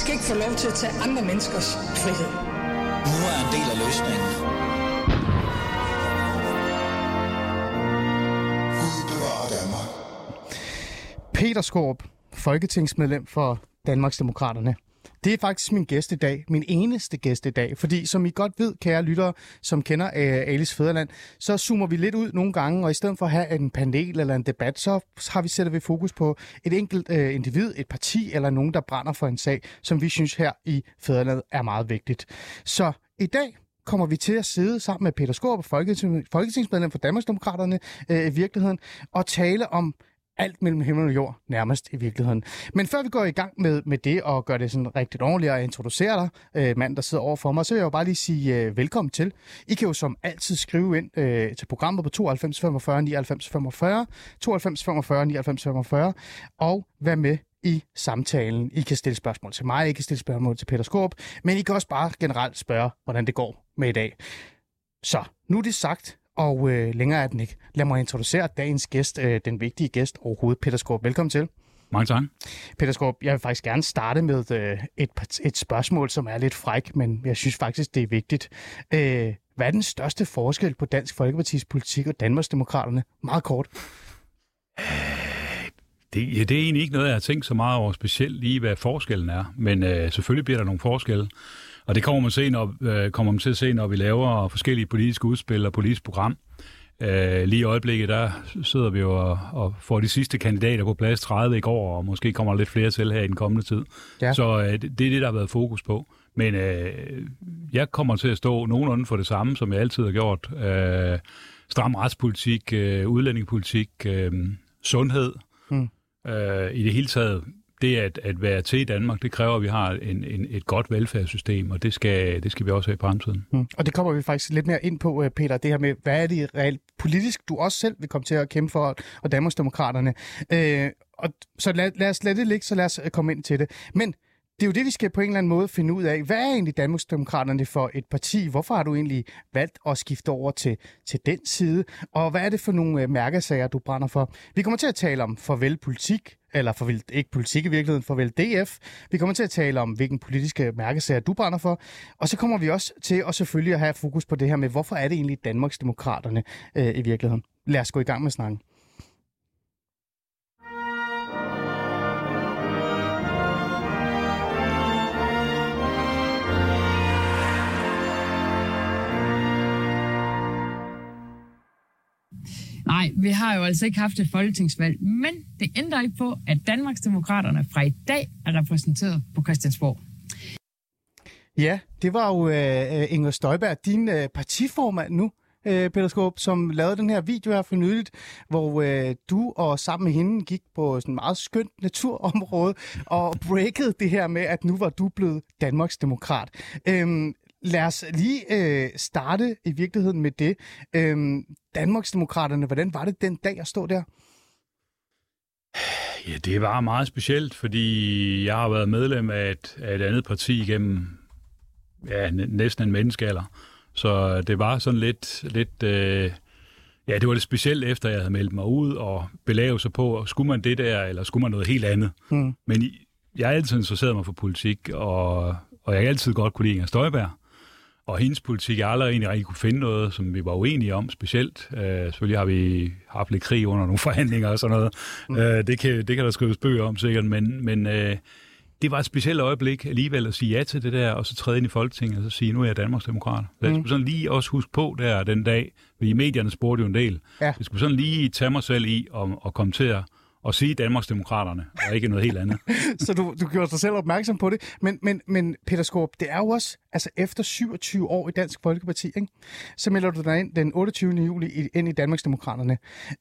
skal ikke få lov til at tage andre menneskers frihed. Nu er en del af løsningen. Peter Skorp, folketingsmedlem for Danmarksdemokraterne. Det er faktisk min gæst i dag, min eneste gæst i dag, fordi som I godt ved, kære lyttere, som kender uh, Alice Fæderland, så zoomer vi lidt ud nogle gange, og i stedet for at have en panel eller en debat, så har vi sætter vi fokus på et enkelt uh, individ, et parti eller nogen, der brænder for en sag, som vi synes her i Fæderland er meget vigtigt. Så i dag kommer vi til at sidde sammen med Peter Skorp, folketingsmedlem for Danmarksdemokraterne øh, i virkeligheden, og tale om alt mellem himmel og jord, nærmest i virkeligheden. Men før vi går i gang med, med det og gør det sådan rigtig ordentligt og introducere dig, øh, mand, der sidder over for mig, så vil jeg jo bare lige sige øh, velkommen til. I kan jo som altid skrive ind øh, til programmet på 92 45 99 45, 92 45 99 45, og vær med i samtalen. I kan stille spørgsmål til mig, I kan stille spørgsmål til Peter Skorp, men I kan også bare generelt spørge, hvordan det går med i dag. Så, nu er det sagt, og øh, længere er den ikke. Lad mig introducere dagens gæst, øh, den vigtige gæst overhovedet, Peter Skorp. Velkommen til. Mange tak. Peter Skorp, jeg vil faktisk gerne starte med øh, et, et spørgsmål, som er lidt fræk, men jeg synes faktisk, det er vigtigt. Øh, hvad er den største forskel på Dansk Folkepartis politik og Danmarksdemokraterne? Meget kort. Det, ja, det er egentlig ikke noget, jeg har tænkt så meget over, specielt lige hvad forskellen er. Men øh, selvfølgelig bliver der nogle forskelle. Og det kommer man, se, når, øh, kommer man til at se, når vi laver forskellige politiske udspil og politisk program. Øh, lige i øjeblikket, der sidder vi jo og, og får de sidste kandidater på plads 30 i går, og måske kommer der lidt flere til her i den kommende tid. Ja. Så øh, det, er det, der har været fokus på. Men øh, jeg kommer til at stå nogenlunde for det samme, som jeg altid har gjort. Øh, stram retspolitik, øh, udlændingepolitik, øh, sundhed. Hmm. Øh, I det hele taget det at, at være til i Danmark, det kræver, at vi har en, en, et godt velfærdssystem, og det skal, det skal vi også have i fremtiden. Mm. Og det kommer vi faktisk lidt mere ind på, øh, Peter, det her med, hvad er det reelt politisk, du også selv vil komme til at kæmpe for, og Danmarksdemokraterne. Øh, og, så lad, lad os lade det ligge, så lad os øh, komme ind til det. Men det er jo det, vi skal på en eller anden måde finde ud af. Hvad er egentlig Danmarksdemokraterne for et parti? Hvorfor har du egentlig valgt at skifte over til, til den side? Og hvad er det for nogle øh, mærkesager, du brænder for? Vi kommer til at tale om farvel politik, eller farvel, ikke politik i virkeligheden, farvel DF. Vi kommer til at tale om, hvilken politiske mærkesager du brænder for. Og så kommer vi også til at selvfølgelig at have fokus på det her med, hvorfor er det egentlig Danmarksdemokraterne øh, i virkeligheden? Lad os gå i gang med snakken. Nej, vi har jo altså ikke haft et folketingsvalg, men det ændrer ikke på, at Danmarksdemokraterne fra i dag er repræsenteret på Christiansborg. Ja, det var jo uh, Inger Støjberg, din uh, partiformand nu, uh, Peter Skåb, som lavede den her video her for nyligt, hvor uh, du og sammen med hende gik på sådan et meget skønt naturområde og breakede det her med, at nu var du blevet Danmarks demokrat. Uh, øhm, lad os lige øh, starte i virkeligheden med det. Øhm, Danmarksdemokraterne, hvordan var det den dag, jeg stod der? Ja, det var meget specielt, fordi jeg har været medlem af et, af et andet parti gennem ja, næsten en menneskealder. Så det var sådan lidt, lidt øh, ja, det var lidt specielt efter, jeg havde meldt mig ud og belavet sig på, skulle man det der, eller skulle man noget helt andet. Mm. Men jeg har altid interesseret mig for politik, og, og jeg har altid godt kunne lide Inger Støjberg. Og hendes politik, jeg aldrig egentlig rigtig kunne finde noget, som vi var uenige om specielt. Uh, selvfølgelig har vi haft lidt krig under nogle forhandlinger og sådan noget. Mm. Uh, det, kan, det kan der skrives bøger om sikkert, men, men uh, det var et specielt øjeblik alligevel at sige ja til det der, og så træde ind i Folketinget og så sige, nu er jeg Danmarks Demokrat. Så jeg skulle sådan lige også huske på der den dag, fordi medierne spurgte jo en del. Ja. Jeg skulle sådan lige tage mig selv i og, og komme til at at sige Danmarksdemokraterne, og ikke noget helt andet. så du, du gjorde dig selv opmærksom på det. Men, men, men Peter Skorp, det er jo også, altså efter 27 år i Dansk Folkeparti, ikke? så melder du dig ind den 28. juli ind i Danmarksdemokraterne.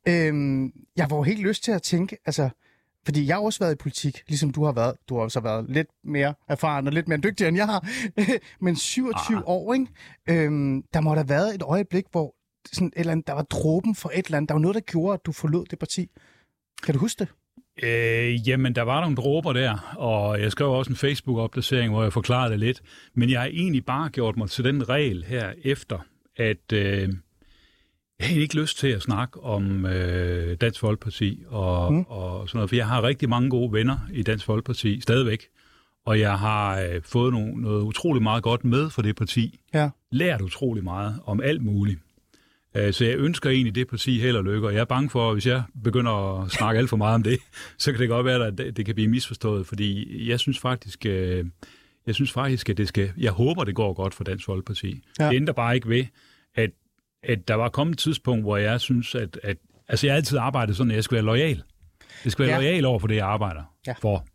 Øhm, jeg var jo helt lyst til at tænke, altså, fordi jeg har også været i politik, ligesom du har været. Du har også været lidt mere erfaren og lidt mere dygtig, end jeg har. Men 27 ah. år, ikke? Øhm, der må der have været et øjeblik, hvor sådan et eller andet, der var dråben for et eller andet. Der var noget, der gjorde, at du forlod det parti. Kan du huske det? Øh, jamen, der var nogle dråber der, og jeg skrev også en Facebook-opdatering, hvor jeg forklarede det lidt. Men jeg har egentlig bare gjort mig til den regel her efter, at øh, jeg har ikke lyst til at snakke om øh, Dansk Folkeparti og, mm. og sådan noget, for jeg har rigtig mange gode venner i Dansk Folkeparti stadigvæk. og jeg har øh, fået no, noget utrolig meget godt med for det parti. Ja. Lært utrolig meget om alt muligt. Øh, så jeg ønsker egentlig det parti held og lykke, og jeg er bange for, at hvis jeg begynder at snakke alt for meget om det, så kan det godt være, at det, kan blive misforstået, fordi jeg synes faktisk, øh, jeg synes faktisk, at det skal, jeg håber, det går godt for Dansk Folkeparti. Ja. Det ændrer bare ikke ved, at, at der var kommet et tidspunkt, hvor jeg synes, at, at altså jeg har altid arbejdet sådan, at jeg skal være lojal. Jeg skal være Ja. ja. lojal over for det, jeg arbejder Ja. for.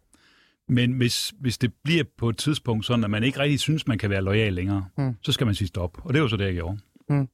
Men hvis, hvis det bliver på et tidspunkt sådan, at man ikke rigtig synes, man kan være lojal længere, mm. så skal man sige stop. Og det var så det, jeg gjorde. Mm.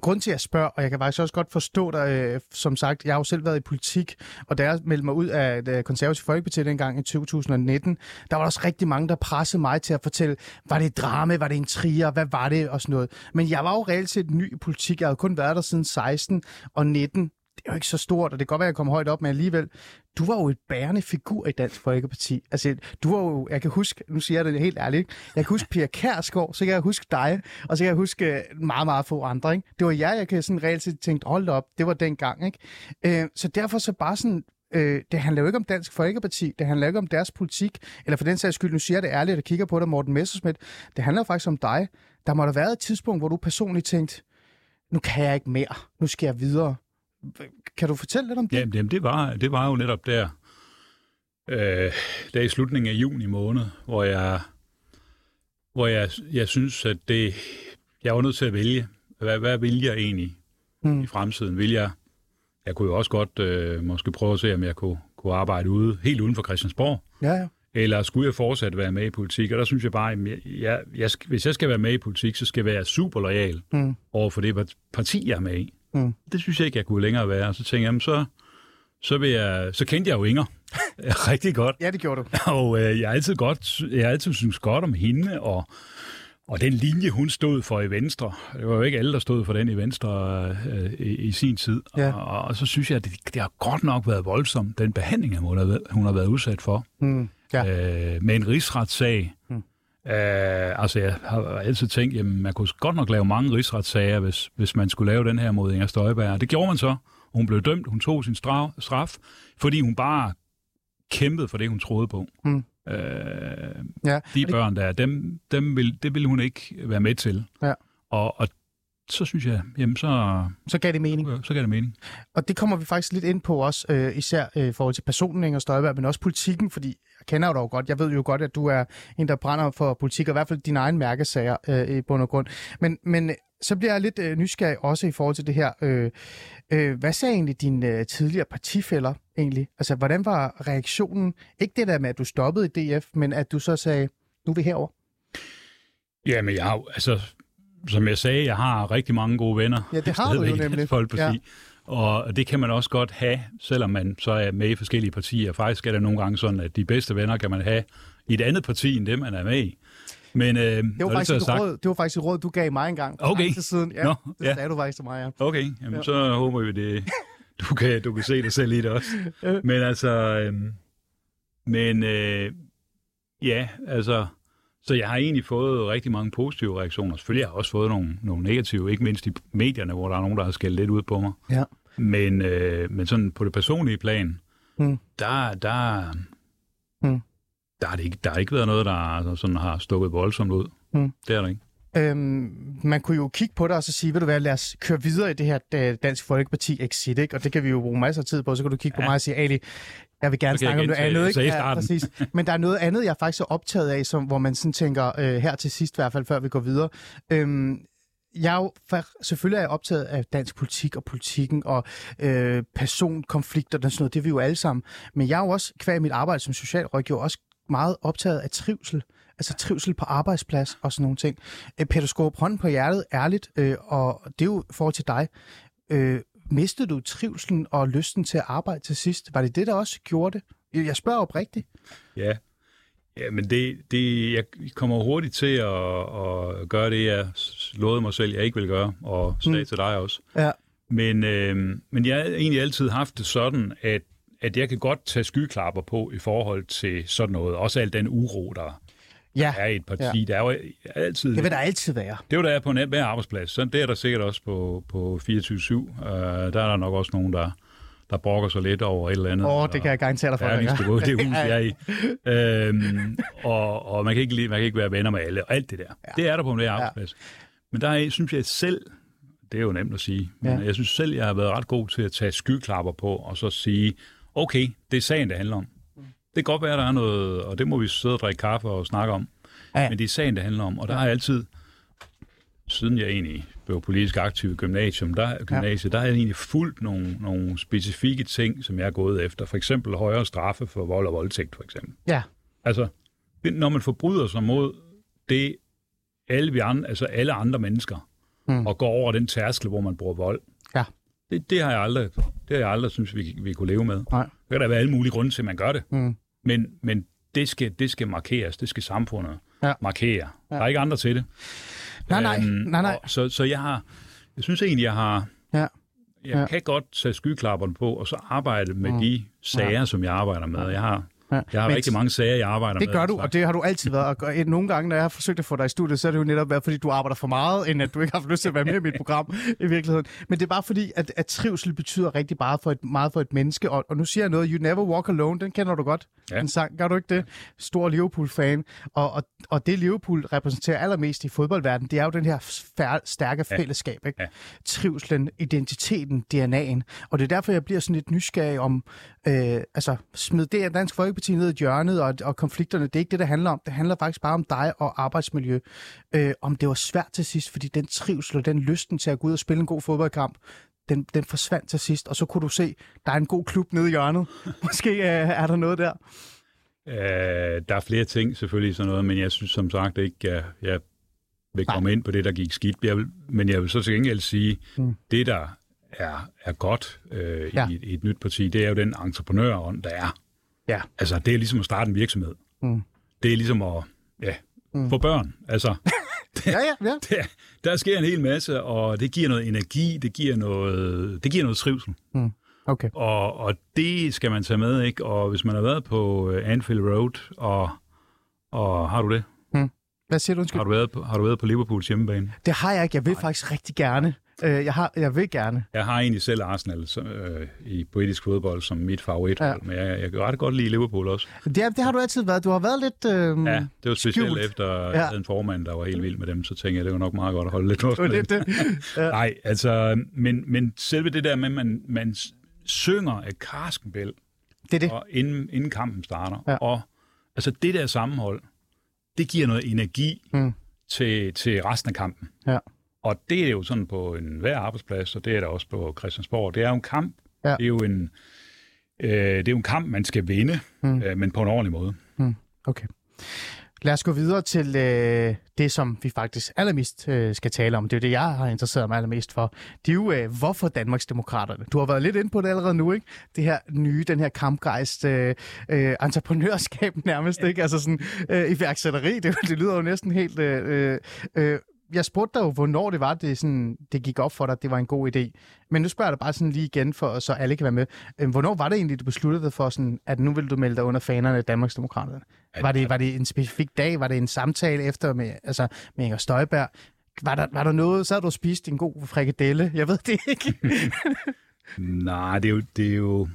Grunden til, at jeg spørger, og jeg kan faktisk også godt forstå dig, øh, som sagt, jeg har jo selv været i politik, og da jeg meldte mig ud af øh, det konservative folkeparti dengang i 2019, der var der også rigtig mange, der pressede mig til at fortælle, var det drama, var det en trier, hvad var det, og sådan noget. Men jeg var jo reelt set ny i politik, jeg havde kun været der siden 16 og 19, det er jo ikke så stort, og det kan godt være, at jeg kommer højt op, men alligevel, du var jo et bærende figur i Dansk Folkeparti. Altså, du var jo, jeg kan huske, nu siger jeg det helt ærligt, ikke? jeg kan huske Pia Kærsgaard, så kan jeg huske dig, og så kan jeg huske øh, meget, meget få andre. Ikke? Det var jer, jeg kan sådan reelt set tænke, hold op, det var dengang. Ikke? Øh, så derfor så bare sådan, øh, det handler jo ikke om Dansk Folkeparti, det handler ikke om deres politik, eller for den sags skyld, nu siger jeg det ærligt, og kigger på dig, Morten Messerschmidt, det handler faktisk om dig. Der må der have været et tidspunkt, hvor du personligt tænkte, nu kan jeg ikke mere, nu skal jeg videre. Kan du fortælle lidt om det? Jamen, jamen det, var, det var jo netop der, øh, der i slutningen af juni måned, hvor jeg, hvor jeg, jeg synes, at det, jeg var nødt til at vælge. Hvad, hvad vil jeg egentlig Mm. i fremtiden? Vil jeg, jeg kunne jo også godt øh, måske prøve at se, om jeg kunne, kunne arbejde ude, helt uden for Christiansborg. Ja, ja. Eller skulle jeg fortsat være med i politik? Og der synes jeg bare, at jeg, jeg, jeg, hvis jeg skal være med i politik, så skal jeg være super lojal Mm. over for det parti, jeg er med i. Mm. Det synes jeg ikke, jeg kunne længere være. Og så tænkte jeg, jamen, så, så, vil jeg, så kendte jeg jo Inger rigtig godt. Ja, det gjorde du. Og øh, jeg har altid godt, jeg har altid synes godt om hende, og, og den linje, hun stod for i Venstre. Det var jo ikke alle, der stod for den i Venstre øh, i, i sin tid. Ja. Og, og, så synes jeg, at det, det har godt nok været voldsomt, den behandling, hun har, hun har været udsat for. Mm. Ja. Øh, med en rigsretssag. Mm. Øh, altså, jeg har altid tænkt, jamen, man kunne godt nok lave mange rigsretssager, hvis, hvis man skulle lave den her mod Inger Støjberg. Det gjorde man så. Hun blev dømt, hun tog sin straf, straf fordi hun bare kæmpede for det, hun troede på. Mm. Øh, Ja. de det- børn der, dem, dem vil, det ville hun ikke være med til. Ja. Og, og så synes jeg, jamen så, Så gav det mening. så gav det mening. Og det kommer vi faktisk lidt ind på også, øh, især øh, i forhold til personen Inger Støjberg, men også politikken, fordi jeg kender jo dig jo godt. Jeg ved jo godt, at du er en, der brænder for politik, og i hvert fald dine egne mærkesager øh, i bund og grund. Men, men øh, så bliver jeg lidt øh, nysgerrig også i forhold til det her. Øh, øh, hvad sagde egentlig dine øh, tidligere partifælder egentlig? Altså, hvordan var reaktionen? Ikke det der med, at du stoppede i DF, men at du så sagde, nu er vi herover. Ja, men jeg har altså, som jeg sagde, jeg har rigtig mange gode venner. Ja, det har du jo nemlig. Folkeparti. Ja. Og det kan man også godt have, selvom man så er med i forskellige partier. Faktisk er det nogle gange sådan, at de bedste venner kan man have i et andet parti, end det, man er med i. Men øh, Det var, faktisk så er et sagt, råd, det var faktisk et råd, du gav mig engang. Okay. lang Siden. Ja, Nå, det ja. sagde du faktisk til mig, ja. Okay, jamen, Ja. så håber vi det. Du kan, du kan se dig selv i det også. Men altså, øhm, men øh, ja, altså, så jeg har egentlig fået rigtig mange positive reaktioner. Selvfølgelig har jeg også fået nogle, nogle negative, ikke mindst i medierne, hvor der er nogen, der har skældt lidt ud på mig. Ja. Men, øh, men sådan på det personlige plan, Mm. der, der, Mm. der, har det ikke, der har ikke været noget, der altså, sådan har stukket voldsomt ud. Mm. Det er der ikke. Øhm, man kunne jo kigge på det og så sige, ved du hvad, lad os køre videre i det her øh, Dansk Folkeparti exit, ikke? og det kan vi jo bruge masser af tid på, så kan du kigge ja. på mig og sige, Ali, jeg vil gerne kan snakke om noget andet. det, Ikke? starten. præcis. Men der er noget andet, jeg faktisk er optaget af, som, hvor man sådan tænker, øh, her til sidst i hvert fald, før vi går videre. Øhm, jeg er jo, for, selvfølgelig er jeg optaget af dansk politik og politikken og øh, personkonflikter og sådan noget, det er vi jo alle sammen. Men jeg er jo også, kvæg mit arbejde som socialrådgiver, også meget optaget af trivsel. Altså trivsel på arbejdsplads og sådan nogle ting. Øh, Peter Skåb, hånden på hjertet, ærligt, øh, og det er jo forhold til dig. Øh, mistede du trivselen og lysten til at arbejde til sidst? Var det det, der også gjorde det? Jeg spørger oprigtigt. Ja, ja men det, det, jeg kommer hurtigt til at, at gøre det, jeg lovede mig selv, jeg ikke vil gøre, og sagde Mm. til dig også. Ja. Men, øh, men jeg har egentlig altid haft det sådan, at, at jeg kan godt tage skyklapper på i forhold til sådan noget. Også al den uro, der Ja, er i et parti. Ja. Ja. Der er jo altid... det vil der altid være. Det er jo der er på en hver arbejdsplads. Så det er der sikkert også på, på 24-7. Uh, der er der nok også nogen, der, der brokker sig lidt over et eller andet. Åh, det kan jeg garantere dig for. Ja, gå i det hus, jeg er i. Øhm, og, og man, kan ikke, man kan ikke være venner med alle, og alt det der. Ja. Det er der på en arbejdsplads. Men der er, synes jeg selv, det er jo nemt at sige, men Ja. jeg synes selv, jeg har været ret god til at tage skyklapper på, og så sige, okay, det er sagen, det handler om. Det kan godt være, der er noget, og det må vi sidde og drikke kaffe og snakke om. Ja, ja. Men det er sagen, det handler om. Og der har jeg altid, siden jeg egentlig blev politisk aktiv i gymnasium, der, gymnasiet, der har jeg egentlig fulgt nogle, nogle specifikke ting, som jeg er gået efter. For eksempel højere straffe for vold og voldtægt, for eksempel. Ja, Altså, det- når man forbryder sig mod det, alle, vi andre, altså alle andre mennesker, Mm. og går over den tærskel, hvor man bruger vold, ja. det, det har jeg aldrig, det har jeg aldrig synes, vi, vi kunne leve med. Nej. Der kan der være alle mulige grunde til, at man gør det. Mm. Men, men det, skal, det skal markeres, det skal samfundet Ja. markere. Der er ikke andre til det. Nej, nej, nej, nej. og Så, så jeg har, jeg synes egentlig, jeg har, Ja. jeg Ja. ja. kan godt tage skyklapperne på, og så arbejde med mm. de sager, som jeg arbejder med. Jeg har, Ja. jeg har Men rigtig mange sager, jeg arbejder med. Det gør du, og det har du altid været. Og nogle gange, når jeg har forsøgt at få dig i studiet, så er det jo netop været, fordi du arbejder for meget, end at du ikke har haft lyst til at være med i mit program i virkeligheden. Men det er bare fordi, at, at trivsel betyder rigtig meget for et, meget for et menneske. Og, og nu siger jeg noget, You Never Walk Alone, den kender du godt. Ja. En sang, gør du ikke det? Stor Liverpool-fan. Og, og, og det Liverpool repræsenterer allermest i fodboldverdenen, det er jo den her fær- stærke Ja. fællesskab. Ikke? Ja. Trivslen, identiteten, DNA'en. Og det er derfor, jeg bliver sådan lidt nysgerrig om, øh, altså smid det af Dansk Folkeparti ned i hjørnet, og, og konflikterne, det er ikke det, det handler om. Det handler faktisk bare om dig og arbejdsmiljø. Øh, om det var svært til sidst, fordi den trivsel og den lysten til at gå ud og spille en god fodboldkamp, den, den forsvandt til sidst, og så kunne du se, der er en god klub nede i hjørnet. Måske øh, er der noget der. Øh, der er flere ting selvfølgelig sådan noget, men jeg synes som sagt ikke, jeg, jeg vil komme ind på det, der gik skidt. Jeg vil, men jeg vil så til gengæld sige, mm. det der er, er godt øh, Ja. i, i et nyt parti, det er jo den entreprenørånd, der er. Ja. Altså, det er ligesom at starte en virksomhed. Mm. Det er ligesom at ja, mm. få børn. Altså, Ja, ja, ja. der, der sker en hel masse, og det giver noget energi, det giver noget, det giver noget trivsel. Okay. Og, og det skal man tage med, ikke? Og hvis man har været på øh, Anfield Road, og, og har du det? Hvad siger du, undskyld? Har du været på, har du været på Liverpools hjemmebane? Det har jeg ikke. Jeg vil faktisk rigtig gerne. Øh, jeg, har, jeg vil gerne. Jeg har egentlig selv Arsenal som, øh, i britisk fodbold som mit favorithold, Ja. ja. men jeg, jeg kan ret godt lide Liverpool også. Det, det har du altid været. Du har været lidt... Øh, Ja, det var specielt skjult. efter Ja. en formand, der var helt vild med dem, så tænkte jeg, det var nok meget godt at holde lidt Det med lidt dem. det. Nej, altså, men, men selve det der med, at man, man synger af Karskenbæl, Det er det. og inden, inden kampen starter, Ja. og altså det der sammenhold, det giver noget energi Mm. til, til resten af kampen. Ja. Og det er jo sådan på en hver arbejdsplads, og det er der også på Christiansborg. Det er jo en kamp. Ja. Det er jo en, øh, det er jo en kamp, man skal vinde, Mm. mm. øh, men på en ordentlig måde. Okay. Lad os gå videre til øh, det, som vi faktisk allermest øh, skal tale om. Det er jo det, jeg har interesseret mig allermest for. Det er jo, øh, hvorfor Danmarksdemokraterne? Du har været lidt inde på det allerede nu, ikke? Det her nye, den her kampgejst, øh, øh, entreprenørskab nærmest, ikke? Altså sådan øh, iværksætteri, det, det lyder jo næsten helt... Øh, øh, jeg spurgte dig jo, hvornår det var, det, sådan, det gik op for dig, at det var en god idé. Men nu spørger jeg dig bare sådan lige igen, for, så alle kan være med. Øh, hvornår var det egentlig, du besluttede dig for, sådan, at nu vil du melde dig under fanerne af Danmarksdemokraterne? Var det, var det en specifik dag? Var det en samtale efter med, altså, med Inger Støjberg? Var der, var der noget? Så havde du spist en god frikadelle? Jeg ved det ikke. Nej, det er jo... Det er jo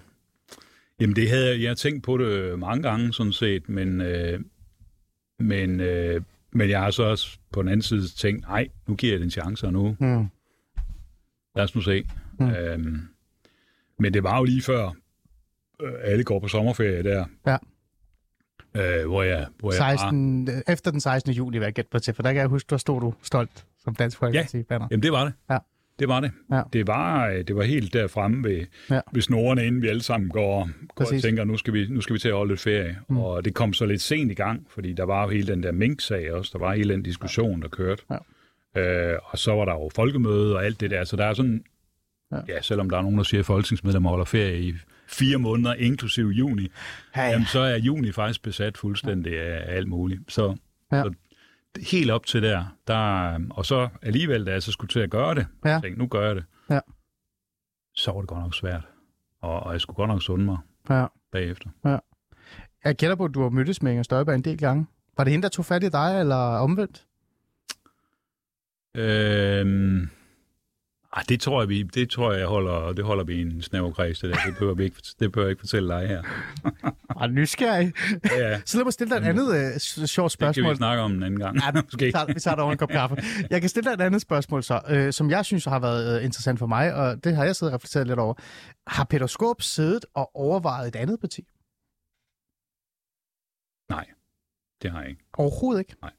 jamen, det havde jeg, jeg tænkt på det mange gange, sådan set, men, øh, men, øh, men jeg har så også på den anden side tænkt, nej, nu giver jeg det en chance, og nu, Hmm. lad os nu se. Mm. Mm. Øhm, men det var jo lige før, øh, alle går på sommerferie der. Ja. Øh, hvor jeg, hvor jeg bare, 16, øh, efter den 16. juli, hvad jeg gætte på til, for der kan jeg huske, der stod du stolt som dansk folkeparti banner. Jamen, det var det. Ja. Det var det. Ja. Det, var, øh, det var helt der fremme ved, Ja. ved snorene, inden vi alle sammen går, går og Præcis. tænker, nu skal, vi, nu skal vi til at holde lidt ferie. Mm. Og det kom så lidt sent i gang, fordi der var jo hele den der mink-sag også. Der var hele den diskussion, der kørte. Ja. Øh, og så var der jo folkemøde og alt det der. Så der er sådan, Ja. ja, selvom der er nogen, der siger, at folketingsmedlemmer holder ferie i fire måneder, inklusive juni, ja. jamen så er juni faktisk besat fuldstændig af alt muligt. Så, Ja. så helt op til der, der, og så alligevel, da jeg så skulle til at gøre det, Ja. ja. tænkte, nu gør jeg det, Ja. så var det godt nok svært. Og, og jeg skulle godt nok sunde mig Ja. bagefter. Jeg gætter på, at du har mødtes med Inger Støjberg en del gange. Var det hende, der tog fat i dig, eller omvendt? Øhm, Ej, det tror jeg, vi, det tror jeg, jeg holder, det holder vi i en snæverkreds, det der. Det behøver, vi ikke, det behøver jeg ikke fortælle dig her. Ej, nysgerrig. Ja, ja. Så lad mig stille dig et andet øh, sjovt Det kan vi spørgsmål. snakke om en anden gang. Ja, vi, Måske. tager, vi tager det over en kop kaffe. Jeg kan stille dig et andet spørgsmål så, øh, som jeg synes har været øh, interessant for mig, og det har jeg siddet og reflekteret lidt over. Har Peter Skåb siddet og overvejet et andet parti? Nej, det har jeg ikke. Overhovedet ikke? Nej.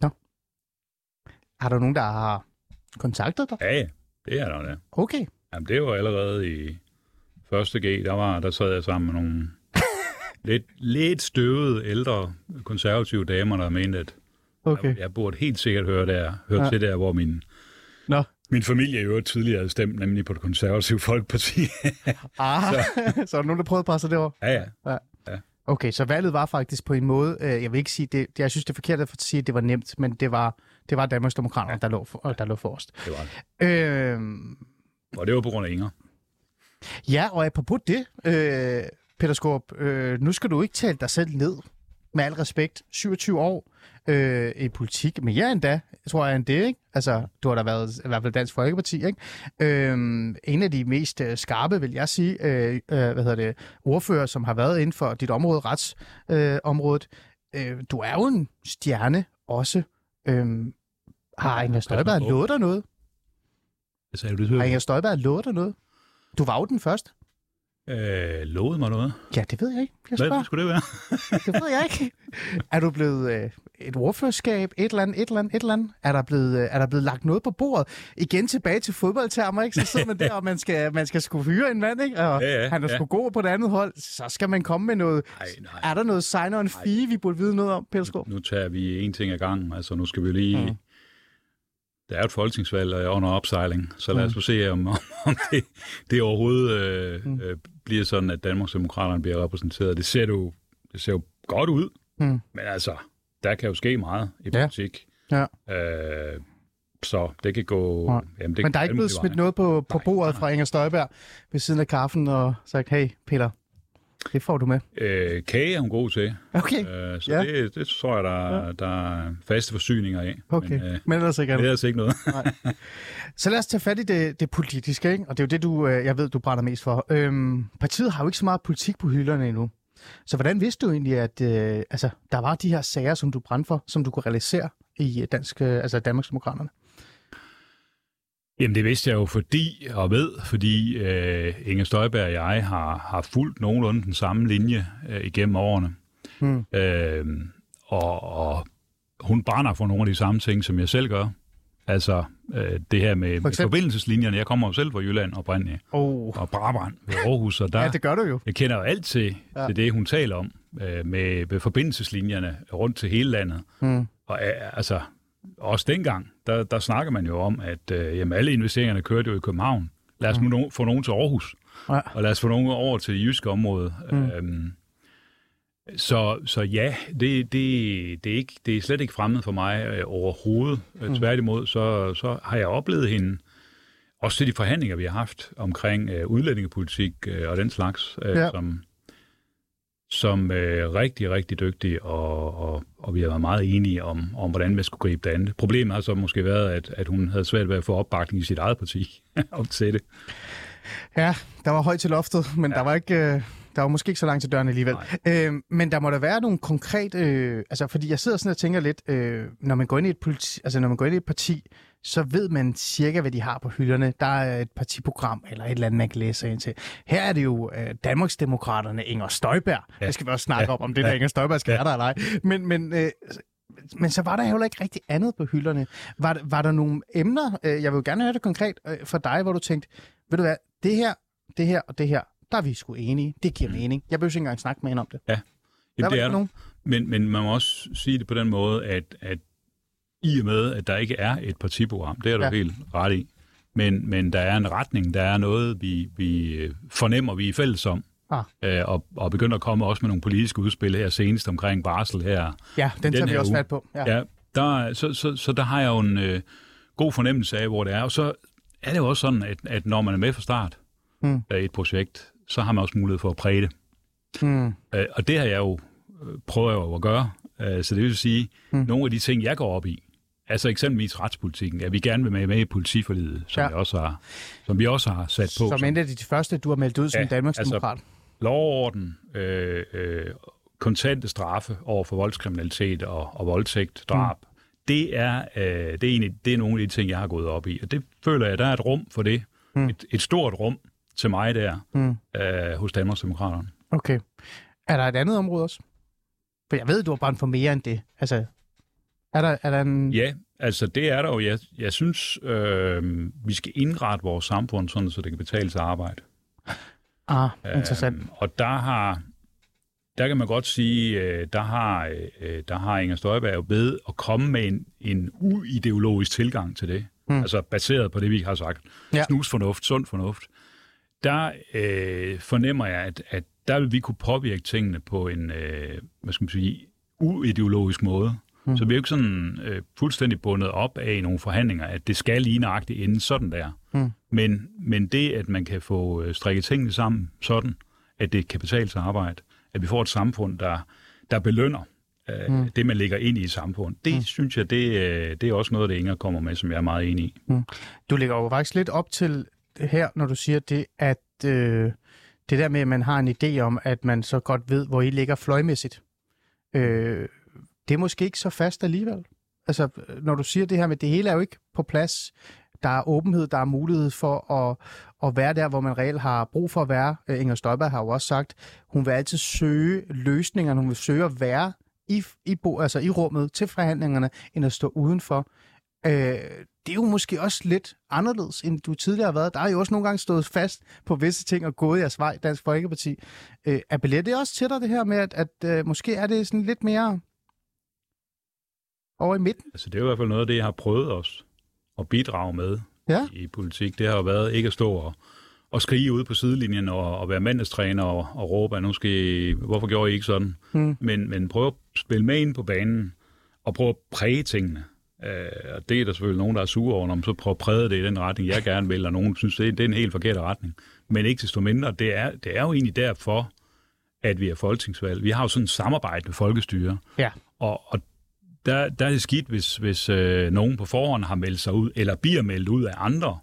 Nå. Har der nogen, der har kontaktet dig? Ja, ja, det er der da. Okay. Jamen, det var allerede i første G, der, var, der sad jeg sammen med nogle lidt, lidt støvede ældre konservative damer, der mente, at Okay. jeg, jeg burde helt sikkert høre, der, høre Ja. ja. til der, hvor min, Nå. min familie jo tidligere havde stemt, nemlig på det konservative folkeparti. Ah, så. så er der nogen, der prøvede at passe det over? ja, ja. Okay, så valget var faktisk på en måde, øh, jeg vil ikke sige, det, det, jeg synes det er forkert at sige, at det var nemt, men det var, det var Danmarks Demokrater, ja. der, lå for, der lå forrest. Det var det. Øh, Og det var på grund af Inger. ja, og apropos det, øh, Peter Skorp, øh, nu skal du ikke tale dig selv ned, med al respekt. 27 år øh, i politik, mere end da, tror jeg end det, ikke? Altså, du har da været i hvert fald Dansk Folkeparti, ikke? Øh, en af de mest øh, skarpe, vil jeg sige, øh, øh, hvad hedder det, ordfører, som har været inden for dit område, retsområdet. Øh, området. øh, du er jo en stjerne også. Øh, har Inger Støjberg lovet dig noget? Jeg sagde, det Har. Inger Støjberg lovet dig noget? Du var jo den første. Øh, lovede mig noget. Ja, det ved jeg ikke. Jeg Hvad spørger. skulle det være? Det ved jeg ikke. Er du blevet øh, et ordførerskab, et eller andet, et eller andet, et eller andet? Er der blevet, øh, er der blevet lagt noget på bordet? Igen tilbage til fodboldtermer, ikke? Så sidder man der, og man skal, man skal skulle hyre en mand, ikke? Og Ja, ja, han er ja. sgu god på det andet hold. Så skal man komme med noget... Nej, nej. Er der noget sign on fee, vi burde vide noget om, Peter Skov? Nu tager vi en ting ad gangen. Altså, nu skal vi lige... Mm. Der er et folketingsvalg og jeg er under opsejling, så lad os nu se, om, om det, det overhovedet øh, mm. øh, bliver sådan, at Danmarksdemokraterne bliver repræsenteret. Det ser jo, det ser jo godt ud, Mm. men altså, der kan jo ske meget i Ja. politik. Ja. Øh, så det kan gå... Ja. Jamen, det Men der er ikke blevet smidt noget på, på Nej, bordet fra Inger Støjberg ved siden af kaffen og sagt, hey Peter, det får du med. Øh, kage er hun god til, Okay, øh, så Ja. det, det tror jeg, der, ja. der er faste forsyninger af. okay. Men, øh, Men ellers ikke det andet. er altså ikke noget. Så lad os tage fat i det, det politiske, ikke? og det er jo det, du, øh, jeg ved, du brænder mest for. Øhm, partiet har jo ikke så meget politik på hylderne endnu. Så hvordan vidste du egentlig, at øh, altså, der var de her sager, som du brændte for, som du kunne realisere i øh, dansk, øh, altså Danmarksdemokraterne? Jamen det vidste jeg jo fordi, og ved, fordi øh, Inger Støjberg og jeg har, har fulgt nogenlunde den samme linje øh, igennem årene. Hmm. Øh, og, og hun brænder for nogle af de samme ting, som jeg selv gør. Altså øh, det her med, med eksempel? forbindelseslinjerne. Jeg kommer jo selv fra Jylland oprindeligt, Oh. og Brabrand ved Aarhus, og der, Ja, det gør du jo. jeg kender jo alt til, Ja. til det, hun taler om øh, med, med forbindelseslinjerne rundt til hele landet. Hmm. Og øh, altså, også dengang, der, der snakker man jo om, at øh, jamen, alle investeringerne kørte jo i København. Lad os nu no- få nogen til Aarhus, Ja. og lad os få nogen over til det jyske område. Mm. Øhm, så, så ja, det, det, det, er ikke, det er slet ikke fremmed for mig øh, overhovedet. Mm. Tværtimod, så, så har jeg oplevet hende, også til de forhandlinger, vi har haft omkring øh, udlændingepolitik øh, og den slags, øh, ja. som, som øh, rigtig, rigtig dygtig, og, og, og vi har været meget enige om, om, hvordan man skulle gribe det an. Problemet har så måske været, at, at hun havde svært ved at få opbakning i sit eget parti op til det. Ja, der var højt til loftet, men ja. der var ikke... Øh... Der var måske ikke så langt til døren alligevel. Øh, men der må der være nogle konkrete... Øh, altså, fordi jeg sidder sådan og tænker lidt, øh, når, man går ind i et politi, altså, når man går ind i et parti, så ved man cirka, hvad de har på hylderne. Der er et partiprogram eller et eller andet, man kan læse ind til. Her er det jo øh, Danmarksdemokraterne Inger Støjberg. Ja. Det skal vi også snakke ja. om, om det der Inger Støjberg skal ja. være der eller ej. Men, men, øh, men så var der heller ikke rigtig andet på hylderne. Var, var der nogle emner, øh, jeg vil gerne høre det konkret øh, for dig, hvor du tænkte, ved du hvad, det her, det her og det her, der er vi sgu enige. Det giver mening. Jeg behøver ikke engang snakke med hende om det. Ja, Jamen, det er der. nogen. Men, men man må også sige det på den måde, at, at i og med, at der ikke er et partiprogram, det er du Ja. helt ret i, men, men der er en retning, der er noget, vi, vi øh, fornemmer, vi er fælles om, Ah. øh, og, og begynder at komme også med nogle politiske udspil her senest omkring barsel her. Ja, den, den tager vi også fat på. Ja. Ja, der, er- så, så, så der har jeg jo en øh, god fornemmelse af, hvor det er. Og så er det jo også sådan, at, at når man er med fra start Mm. af et projekt, så har man også mulighed for at præge det. Mm. Øh, og det har jeg jo øh, prøvet jo at gøre. Øh, så det vil sige, mm. nogle af de ting, jeg går op i, Altså eksempelvis retspolitikken. Ja, vi gerne vil med, med i politiforlidet, som, Ja. ja. også har, som vi også har sat på. Som endte de første, du har meldt ud som Ja, Danmarksdemokrat. altså, lovorden, øh, øh, kontante straffe over for voldskriminalitet og, og voldtægt, drab, mm. det, er, øh, det, er egentlig, det er nogle af de ting, jeg har gået op i. Og det føler jeg, der er et rum for det. Mm. Et, et stort rum til mig der Mm. øh, hos Danmarksdemokraterne. Okay. Er der et andet område også? For jeg ved, du har brændt for mere end det. Altså, er der, er der en... Ja, altså det er der jo. Jeg, jeg synes, øh, vi skal indrette vores samfund sådan, så det kan betale sig arbejde. Ah, interessant. Øhm, og der har, der kan man godt sige, øh, der har, øh, der har Inger Støjberg jo ved at komme med en, en uideologisk tilgang til det. Mm. Altså baseret på det, vi har sagt. Ja. Snusfornuft, sund fornuft. Der øh, fornemmer jeg, at, at der vil vi kunne påvirke tingene på en, øh, hvad skal man sige, uideologisk måde. Mm. Så vi er jo ikke sådan øh, fuldstændig bundet op af i nogle forhandlinger, at det skal lige nøjagtigt ende sådan der. Mm. Men, men det, at man kan få øh, strikket tingene sammen sådan, at det kan betale sig at arbejde, at vi får et samfund, der, der belønner øh, mm. det, man lægger ind i et samfund, det mm. synes jeg, det, øh, det er også noget, det Inger kommer med, som jeg er meget enig i. Du lægger jo faktisk lidt op til her, når du siger det, at øh, det der med, at man har en idé om, at man så godt ved, hvor I ligger fløjmæssigt. Øh, det er måske ikke så fast alligevel. Altså, når du siger det her med, det hele er jo ikke på plads. Der er åbenhed, der er mulighed for at, at være der, hvor man reelt har brug for at være. Øh, Inger Støjberg har jo også sagt, hun vil altid søge løsninger, hun vil søge at være i, i, bo, altså i rummet til forhandlingerne, end at stå udenfor. Øh, det er jo måske også lidt anderledes, end du tidligere har været. Der har jo også nogle gange stået fast på visse ting og gået jeres vej, Dansk Folkeparti. Øh, appellerer det også til dig, det her med, at, at øh, måske er det sådan lidt mere over i midten? Altså, det er jo i hvert fald noget af det, jeg har prøvet os at bidrage med Ja. i politik. Det har jo været ikke at stå og, og skrige ude på sidelinjen og, og være mandestræner og, og råbe, at nu skal I, hvorfor gjorde I ikke sådan? Hmm. Men, men prøve at spille med ind på banen og prøve at præge tingene. Øh, og det er der selvfølgelig nogen, der er sure over, når man så prøver at præge det i den retning, jeg gerne vil, og nogen synes, det er, det er en helt forkert retning. Men ikke desto mindre, det er, det er jo egentlig derfor, at vi er folketingsvalg. Vi har jo sådan et samarbejde med folkestyre, Ja. og, og der, der er det skidt, hvis, hvis øh, nogen på forhånd har meldt sig ud, eller bliver meldt ud af andre,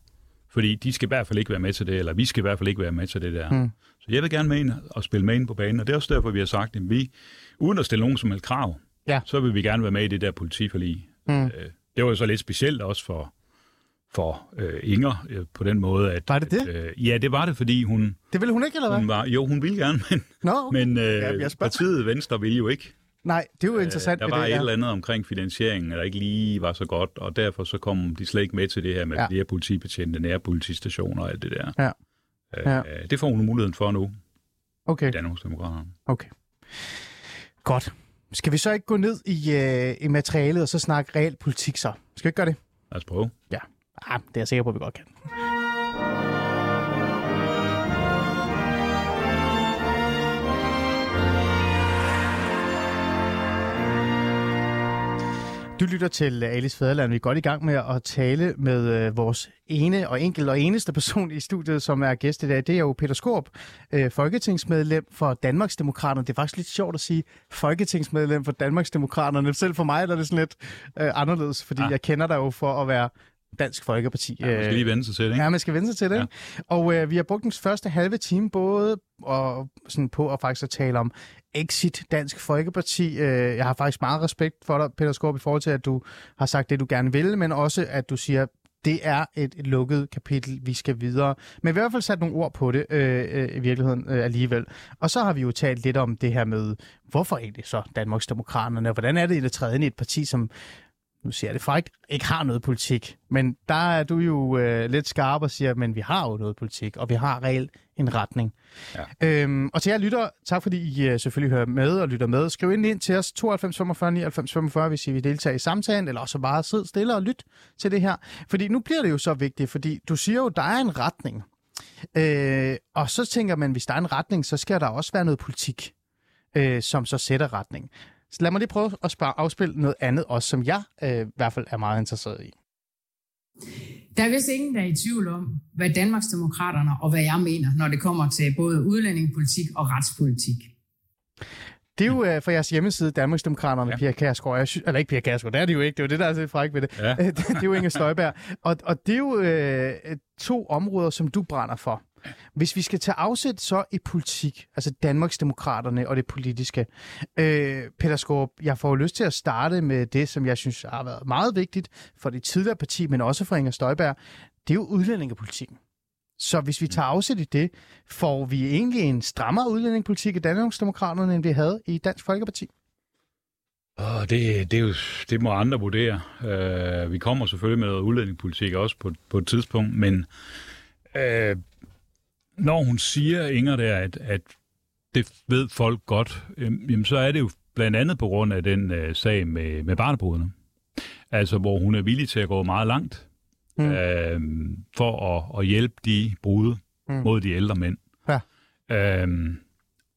fordi de skal i hvert fald ikke være med til det, eller vi skal i hvert fald ikke være med til det der. Mm. Så jeg vil gerne med ind og spille med ind på banen, og det er også derfor, vi har sagt, at vi, uden at stille nogen som helst krav, Ja. så vil vi gerne være med i det der politiforlig. Mm. Øh, det var jo så lidt specielt også for, for øh, Inger øh, på den måde, at... Var det det? At, øh, ja, det var det, fordi hun, Det ville hun ikke, eller hvad? hun var... Jo, hun ville gerne, men, Nå, okay. men øh, Ja, partiet Venstre ville jo ikke. Nej, det er jo interessant. Der ved var det, et ja. eller andet omkring finansieringen, der ikke lige var så godt, og derfor så kom de slet ikke med til det her med Ja. flere politibetjente, nære politistationer og alt det der. Ja. Øh, Ja. Det får hun muligheden for nu, Okay, Danmarksdemokraterne. okay. Godt. Skal vi så ikke gå ned i, øh, i materialet og så snakke reelt politik så? Skal vi ikke gøre det? Lad os prøve. Ja. Ah, det er jeg sikker på, at vi godt kan. Du lytter til Alice Fæderland. Vi er godt i gang med at tale med øh, vores ene og enkel og eneste person i studiet, som er gæst i dag. Det er jo Peter Skorp, øh, folketingsmedlem for Danmarksdemokraterne. Det er faktisk lidt sjovt at sige folketingsmedlem for Danmarksdemokraterne. Selv for mig er det sådan lidt øh, anderledes, fordi Ah. jeg kender dig jo for at være Dansk Folkeparti. Ja, man skal lige vende sig til det, ikke? Ja, man skal vende sig til det. Ja. Og øh, vi har brugt den første halve time både og, sådan på at faktisk at tale om exit Dansk Folkeparti. Øh, jeg har faktisk meget respekt for dig, Peter Skorp, i forhold til, at du har sagt det, du gerne vil, men også, at du siger, det er et, et lukket kapitel, vi skal videre. Men vi har i hvert fald sat nogle ord på det øh, øh, i virkeligheden øh, alligevel. Og så har vi jo talt lidt om det her med, hvorfor egentlig så Danmarksdemokraterne, og hvordan er det at træde ind i et parti, som nu siger jeg det faktisk, ikke har noget politik. Men der er du jo øh, lidt skarp og siger, men vi har jo noget politik, og vi har reelt en retning. Ja. Øhm, og til jer lytter, tak fordi I øh, selvfølgelig hører med og lytter med. Skriv ind, ind til os 92 45 99 45, hvis I vil deltage i samtalen, eller også bare sidde stille og lytte til det her. Fordi nu bliver det jo så vigtigt, fordi du siger jo, der er en retning. Øh, og så tænker man, hvis der er en retning, så skal der også være noget politik, øh, som så sætter retning. Så lad mig lige prøve at spare, afspille noget andet også, som jeg øh, i hvert fald er meget interesseret i. Der er vist ingen, der er i tvivl om, hvad Danmarksdemokraterne og hvad jeg mener, når det kommer til både udlændingepolitik og retspolitik. Det er jo øh, fra jeres hjemmeside, Danmarksdemokraterne, ja. Pia Kærsgaard. Jeg sy- eller ikke Pia Kærsgaard, det er det jo ikke. Det er jo det, der er så fræk ved det. Ja. det er jo Inger Støjberg. Og, og det er jo øh, to områder, som du brænder for. Hvis vi skal tage afsæt så i politik, altså Danmarksdemokraterne og det politiske. Øh, Peter Skorp, jeg får jo lyst til at starte med det, som jeg synes har været meget vigtigt for det tidligere parti, men også for Inger Støjberg. Det er jo udlændingepolitikken. Så hvis vi tager afsæt i det, får vi egentlig en strammere udlændingepolitik i Danmarksdemokraterne, end vi havde i Dansk Folkeparti? Åh, det, det, er jo, det må andre vurdere. Uh, vi kommer selvfølgelig med udlændingepolitik også på, på et tidspunkt, men uh, når hun siger, Inger, der, at, at det ved folk godt, øhm, jamen, så er det jo blandt andet på grund af den uh, sag med, med barnebrudene. Altså, hvor hun er villig til at gå meget langt Mm. uh, for at, at hjælpe de brude Mm. mod de ældre mænd. Ja. Øhm,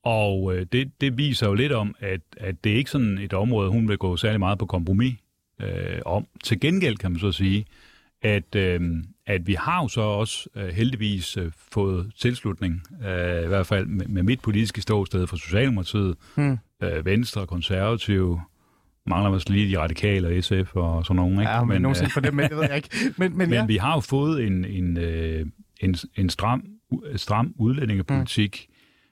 og øh, det, det viser jo lidt om, at, at det er ikke sådan et område, hun vil gå særlig meget på kompromis øh, om. Til gengæld kan man så sige, at, øh, at vi har jo så også øh, heldigvis øh, fået tilslutning, øh, i hvert fald med, med mit politiske ståsted for Socialdemokratiet, Mm. øh, Venstre, Konservative, mangler måske lige de radikale og SF og sådan nogen. Ikke? Ja, men, men øh, nogensinde for det ved jeg ikke. Men, men, men ja. vi har jo fået en, en, øh, en, en stram, stram udlændingepolitik,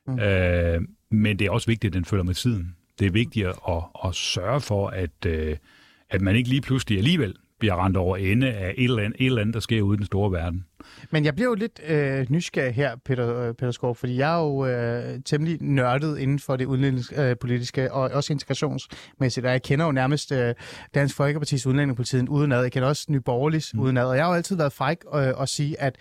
Mm. mm. øh, men det er også vigtigt, at den følger med tiden. Det er vigtigt at, at sørge for, at, øh, at man ikke lige pludselig alligevel bliver rendt over ende af et eller andet, et eller andet der sker ude i den store verden. Men jeg bliver jo lidt øh, nysgerrig her, Peter, øh, Peter Skov, fordi jeg er jo øh, temmelig nørdet inden for det udlændingspolitiske øh, og også integrationsmæssigt, og jeg kender jo nærmest øh, Dansk Folkepartis udlændingepolitik udenad. Jeg kender også Nye Borgerliges mm. udenad, og jeg har jo altid været fræk øh, at sige, at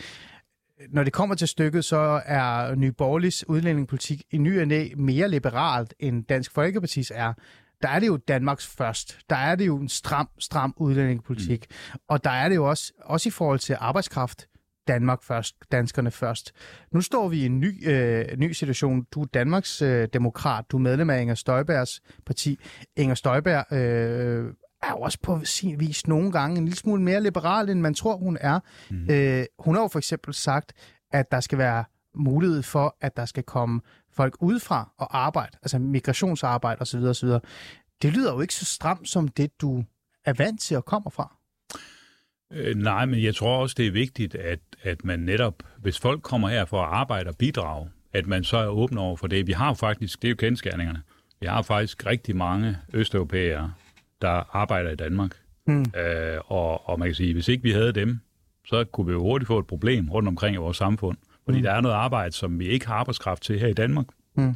når det kommer til stykket, så er Nye Borgerliges udlændingepolitik i ny og næ mere liberalt, end Dansk Folkepartis er. Der er det jo Danmarks først. Der er det jo en stram, stram udlændingepolitik. Mm. Og der er det jo også, også i forhold til arbejdskraft, Danmark først, danskerne først. Nu står vi i en ny, øh, ny situation. Du er Danmarks øh, demokrat, du er medlem af Inger Støjbergs parti. Inger Støjberg øh, er jo også på sin vis nogle gange en lille smule mere liberal, end man tror, hun er. Mm. Øh, hun har jo for eksempel sagt, at der skal være mulighed for, at der skal komme folk udefra og arbejde, altså migrationsarbejde osv. osv. Det lyder jo ikke så stramt som det, du er vant til at komme fra. Øh, nej, men jeg tror også, det er vigtigt, at, at man netop, hvis folk kommer her for at arbejde og bidrage, at man så er åben over for det. Vi har jo faktisk, det er jo kendskærningerne, vi har faktisk rigtig mange østeuropæere, der arbejder i Danmark. Hmm. Øh, og, og man kan sige, hvis ikke vi havde dem, så kunne vi jo hurtigt få et problem rundt omkring i vores samfund. Fordi mm. der er noget arbejde, som vi ikke har arbejdskraft til her i Danmark. Mm.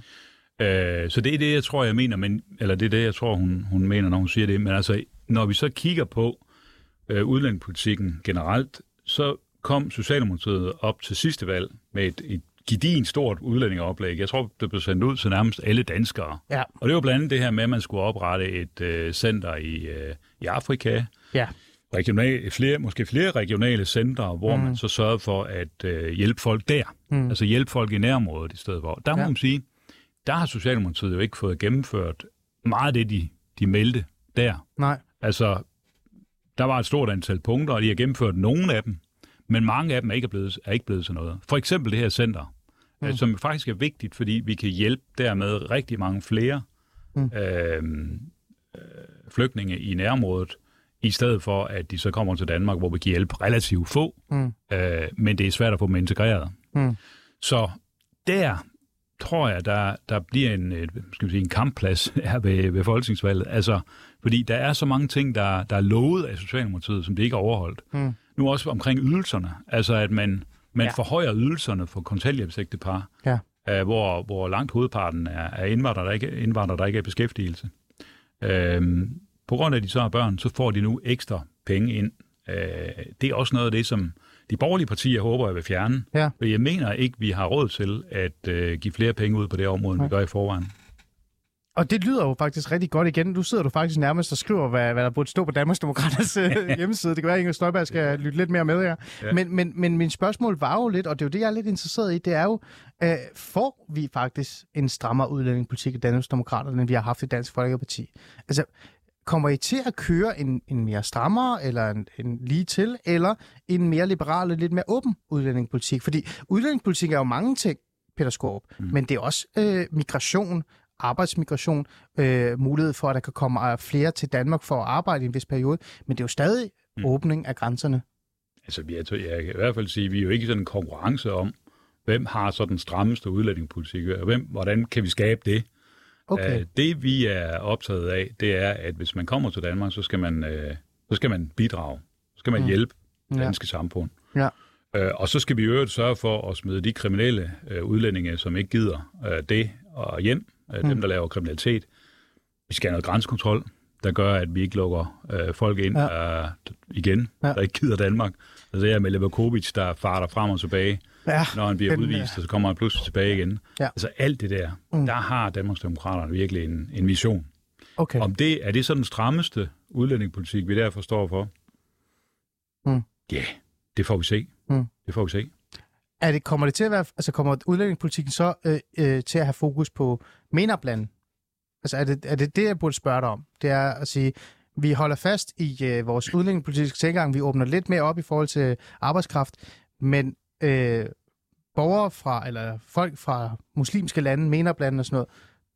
Øh, så det er det, jeg tror, jeg mener, men, eller det er det, jeg tror, hun, hun mener, når hun siger det. Men altså, når vi så kigger på øh, udlændingepolitikken generelt, så kom Socialdemokratiet op til sidste valg med et, et gedin stort udlændingeoplæg. Jeg tror, det blev sendt ud til nærmest alle danskere. Ja. Og det var blandt andet det her med, at man skulle oprette et øh, center i, øh, i Afrika, Ja. Regional, flere, måske flere regionale centre, hvor mm. man så sørgede for at øh, hjælpe folk der. Mm. Altså hjælpe folk i nærområdet i stedet for. Der må Ja. man sige, der har Socialdemokratiet jo ikke fået gennemført meget af det, de, de meldte der. Nej. Altså, der var et stort antal punkter, og de har gennemført nogle af dem, men mange af dem er ikke blevet, er ikke blevet til noget. For eksempel det her center, mm. som faktisk er vigtigt, fordi vi kan hjælpe dermed rigtig mange flere mm. øh, øh, flygtninge i nærområdet, i stedet for, at de så kommer til Danmark, hvor vi kan hjælpe relativt få, Mm. øh, men det er svært at få dem integreret. Mm. Så der tror jeg, der, der bliver en, et, skal vi sige, en kampplads her ved, ved folketingsvalget. Altså, fordi der er så mange ting, der, der er lovet af Socialdemokratiet, som det ikke er overholdt. Mm. Nu også omkring ydelserne. Altså, at man, man Ja. forhøjer ydelserne for kontanthjælpsægtepar, Ja. øh, hvor, hvor langt hovedparten er, er indvandrere, der ikke, indvandrere, der ikke er i beskæftigelse. Øhm, på grund af, at de så har børn, så får de nu ekstra penge ind. Øh, det er også noget af det, som de borgerlige partier håber, jeg vil fjerne. Ja. For jeg mener ikke, vi har råd til at øh, give flere penge ud på det område, end vi gør i forvejen. Og det lyder jo faktisk rigtig godt igen. Nu sidder du faktisk nærmest og skriver, hvad, hvad der burde stå på Danmarksdemokraters øh, hjemmeside. Det kan være, at Inger Støjberg skal lytte lidt mere med her. Ja. Men, men, men min spørgsmål var jo lidt, og det er jo det, jeg er lidt interesseret i, det er jo, øh, får vi faktisk en strammere udlændingepolitik i Danmarksdemokraterne, end vi har haft i Dansk Folkeparti? Altså, kommer I til at køre en, en mere strammere, eller en, en lige til, eller en mere liberal og lidt mere åben udlændingepolitik? Fordi udlændingepolitik er jo mange ting, Peter Skorp, mm. men det er også øh, migration, arbejdsmigration, øh, mulighed for, at der kan komme øh, flere til Danmark for at arbejde i en vis periode, men det er jo stadig mm. åbning af grænserne. Altså, jeg, tror, jeg kan i hvert fald sige, at vi er jo ikke sådan en konkurrence om, hvem har så den strammeste udlændingepolitik, og hvem, hvordan kan vi skabe det? Okay. Uh, det vi er optaget af, det er, at hvis man kommer til Danmark, så skal man, uh, så skal man bidrage. Så skal man Mm. hjælpe det Ja. danske samfund. Ja. Uh, og så skal vi i øvrigt sørge for at smide de kriminelle uh, udlændinge, som ikke gider uh, det, og hjem. Uh, Mm. Dem, der laver kriminalitet. Vi skal have noget grænsekontrol, der gør, at vi ikke lukker folk ind Ja. igen, Ja. der ikke gider Danmark. Altså det er med Levakovic, der farter frem og tilbage Ja, når han bliver den, udvist, og så kommer han pludselig tilbage igen. Ja. Altså alt det der, Mm. mm. der har Danmarksdemokraterne virkelig en, en vision. okay. Om det, er det så den strammeste udlændingepolitik, vi derfor står for? Mm. Ja, det får vi se. Mm. Det får vi se. Er det, kommer det til at være, altså kommer udlændingepolitikken så øh, øh, til at have fokus på MENAP-landen? Altså er det, er det det, jeg burde spørge dig om? Det er at sige, vi holder fast i øh, vores udlændingepolitiske tilgang, vi åbner lidt mere op i forhold til arbejdskraft, men øh, borgere fra, eller folk fra muslimske lande, MENAP-lande og sådan noget,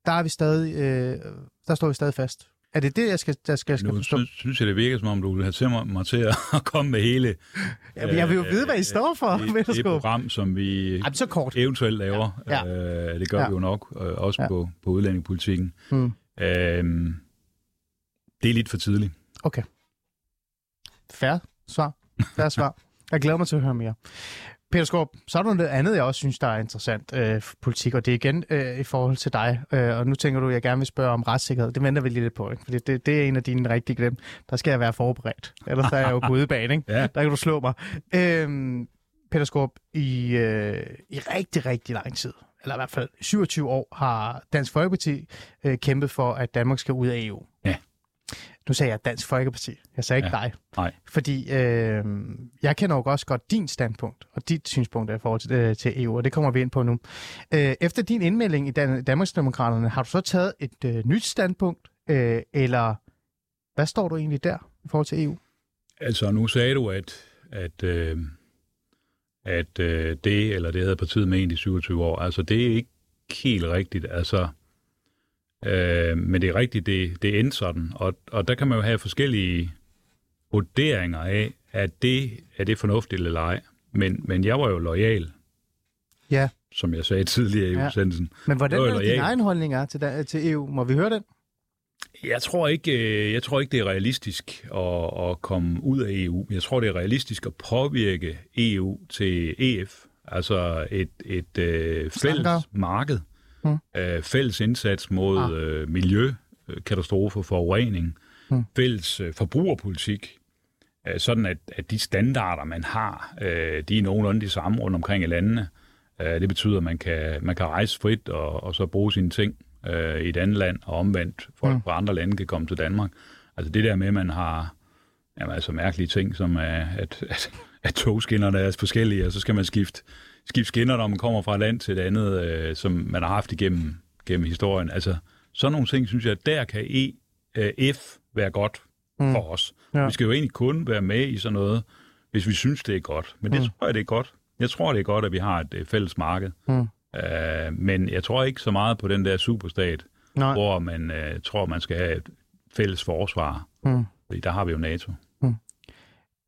der er vi stadig, øh, der står vi stadig fast. Er det det, jeg skal, der skal, skal Nu forstå? synes, synes jeg, det virker, som om du vil have mig, mig til at komme med hele Jamen, jeg vil jo vide, hvad I står for, det, det Vetterskov. program, som vi Jamen, så kort. eventuelt laver. Ja. Øh, det gør Ja. vi jo nok, øh, også Ja. på, på udlændingepolitikken. Mm. Øh, det er lidt for tidligt. Okay. Færre svar. Færre svar. Jeg glæder mig til at høre mere. Peter Skorp, så er der noget andet, jeg også synes, der er interessant øh, politik, og det er igen øh, i forhold til dig. Øh, og nu tænker du, at jeg gerne vil spørge om retssikkerhed. Det venter vi lige lidt på, ikke? Fordi det, det er en af dine rigtig glem. Der skal jeg være forberedt. Ellers er jeg jo på udebane, ikke? Ja. Der kan du slå mig. Øhm, Peter Skorp, i, øh, i rigtig, rigtig lang tid, eller i hvert fald 27 år, har Dansk Folkeparti øh, kæmpet for, at Danmark skal ud af EU. Ja. Nu sagde jeg Dansk Folkeparti. Jeg sagde ikke Ja. dig. Nej. Fordi øh, jeg kender jo også godt din standpunkt og dit synspunkt i forhold til, øh, til EU, og det kommer vi ind på nu. Øh, efter din indmelding i Dan- Danmarksdemokraterne, har du så taget et øh, nyt standpunkt, øh, eller hvad står du egentlig der i forhold til EU? Altså, nu sagde du, at, at, øh, at øh, det, eller det havde partiet ment i 27 år, altså det er ikke helt rigtigt. Altså, øh, men det er rigtigt, det, det endte sådan. Og, og der kan man jo have forskellige vurderinger af, at det er det fornuftigt eller ej. Men, men jeg var jo lojal, Ja, som jeg sagde tidligere i Ja. udsendelsen. men hvordan er din egen holdning er til, til EU? Må vi høre den? Jeg tror ikke, øh, jeg tror ikke det er realistisk at, at komme ud af EU. Jeg tror, det er realistisk at påvirke EU til EF, altså et, et øh, fælles Slankere. marked, Mm. øh, fælles indsats mod Ah. øh, miljøkatastrofer, forurening, Mm. fælles øh, forbrugerpolitik, øh, sådan at, at de standarder, man har, øh, de er nogenlunde de samme rundt omkring i landene. Øh, det betyder, at man kan, man kan rejse frit og, og så bruge sine ting øh, i et andet land, og omvendt folk Mm. mm. fra andre lande kan komme til Danmark. Altså det der med, at man har jamen, altså mærkelige ting, som er, at, at, at togskinnerne er forskellige, og så skal man skifte, skifte skinner, når man kommer fra et land til et andet, øh, som man har haft igennem gennem historien. Altså sådan nogle ting, synes jeg, der kan EF være godt Mm. for os. Ja. Vi skal jo egentlig kun være med i sådan noget, hvis vi synes, det er godt. Men det Mm. mm. tror jeg, det er godt. Jeg tror, det er godt, at vi har et øh, fælles marked. Mm. Uh, men jeg tror ikke så meget på den der superstat, Nej. hvor man uh, tror, man skal have et fælles forsvar. Mm. Fordi der har vi jo NATO.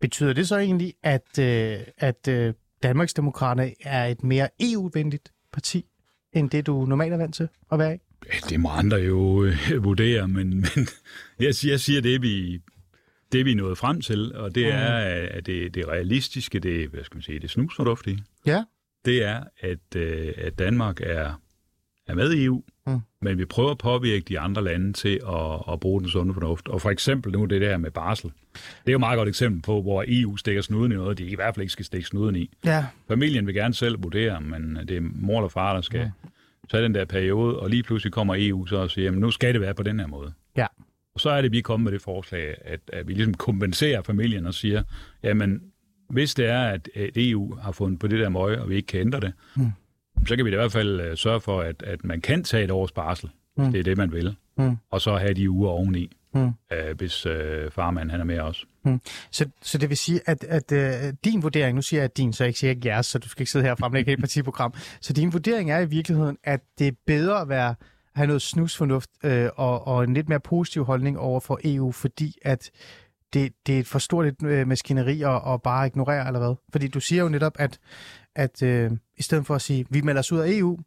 Betyder det så egentlig, at, øh, at øh, Danmarksdemokraterne er et mere EU-venligt parti, end det du normalt er vant til at være i? Det må andre jo øh, vurdere, men, men jeg, siger, jeg siger det, vi, det, vi er nået frem til, og det er, at det, det realistiske, det, hvad skal man sige, det snusfornuftige, Ja. det er, at, øh, at Danmark er, er med i EU, Mm. men vi prøver at påvirke de andre lande til at, at bruge den sunde fornuft. Og for eksempel nu det der med barsel. Det er jo et meget godt eksempel på, hvor EU stikker snuden i noget, de i hvert fald ikke skal stikke snuden i. Ja. Familien vil gerne selv vurdere, men det er mor eller far, der skal tage den der periode, og lige pludselig kommer EU så og siger, jamen nu skal det være på den her måde. Ja. Og så er det, vi er kommet med det forslag, at, at vi ligesom kompenserer familien og siger, jamen hvis det er, at, at EU har fundet på det der møg, og vi ikke kan ændre det, Mm. Så kan vi i hvert fald øh, sørge for, at, at man kan tage et års barsel, Mm. hvis det er det, man vil, Mm. og så have de uger oveni, Mm. øh, hvis øh, farmand han er med os. Så, så det vil sige, at, at øh, din vurdering, nu siger jeg at din, så jeg ikke siger ikke jeres, så du skal ikke sidde her og fremlægge et partiprogram. Så din vurdering er i virkeligheden, at det er bedre at være have noget snusfornuft øh, og, og en lidt mere positiv holdning over for EU, fordi at det, det er et for stort øh, maskineri at, at bare ignorere, eller hvad? Fordi du siger jo netop, at, at øh, i stedet for at sige, vi melder os ud af EU,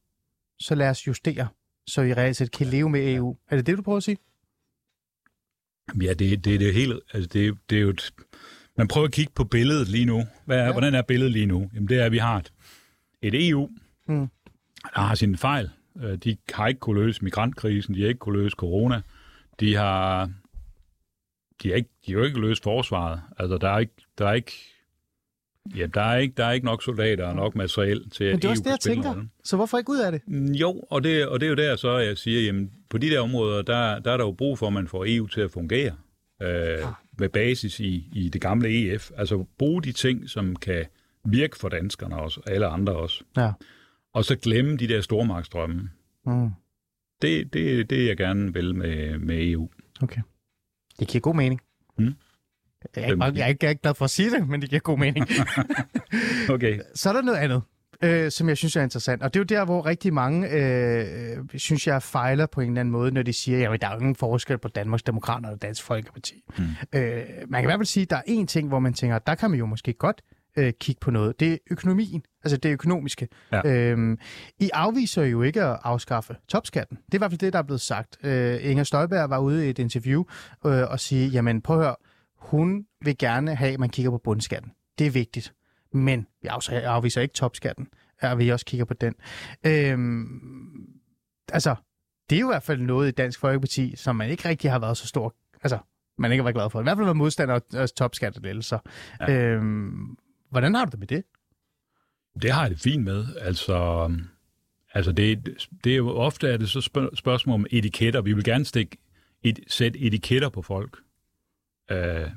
så lad os justere, så vi reelt set kan leve med EU. Er det det, du prøver at sige? Ja, det, det, det er helt... Altså, det, det er jo et, man prøver at kigge på billedet lige nu. Hvad er, ja. Hvordan er billedet lige nu? Jamen, det er, at vi har et, et EU, Mm. der har sine fejl. Øh, De har ikke kunne løse migrantkrisen, de har ikke kunne løse corona, de har, de har, ikke, de har ikke løst forsvaret. Altså, der er ikke, der er ikke, ja, der er ikke, der er ikke nok soldater og nok materiel til, at Men det er også EU det, jeg tænker. rolle. Så hvorfor ikke ud af det? Mm, Jo, og det, og det er jo der så, jeg siger, jamen, på de der områder, der, der er der jo brug for, at man får EU til at fungere øh, med basis i, i det gamle EF. Altså bruge de ting, som kan virke for danskerne også, og alle andre også. Ja. Og så glemme de der stormagtsdrømme. Mm. Det, det, det er jeg gerne vil med, med E EU. Okay. Det giver god mening. Mm. Jeg, er ikke, jeg, er ikke, jeg er ikke glad for at sige det, men det giver god mening. Okay. Så er der noget andet, øh, som jeg synes er interessant. Og det er jo der, hvor rigtig mange, øh, synes jeg, fejler på en eller anden måde, når de siger, at der er jo ingen forskel på Danmarks Demokrater og Dansk Folkeparti. Mm. Øh, man kan i hvert fald sige, at der er én ting, hvor man tænker, der kan man jo måske godt øh, kigge på noget. Det er økonomien, altså det økonomiske. Ja. Øhm, I afviser jo ikke at afskaffe topskatten. Det er i hvert fald det, der er blevet sagt. Øh, Inger Støjberg var ude i et interview øh, og sige, jamen prøv at høre, hun vil gerne have, at man kigger på bundskatten. Det er vigtigt. Men vi afviser- ikke topskatten, og vi også kigger på den. Øhm, altså, det er jo i hvert fald noget i Dansk Folkeparti, som man ikke rigtig har været så stor... Altså, man ikke har været glad for. I hvert fald været modstander af topskattelettelser. Ja. Øhm, hvordan har du det med det? Det har jeg det fint med. Altså, altså det, det er jo ofte er det så spørg- spørgsmål om etiketter. Vi vil gerne stikke et, sætte etiketter på folk. Uh,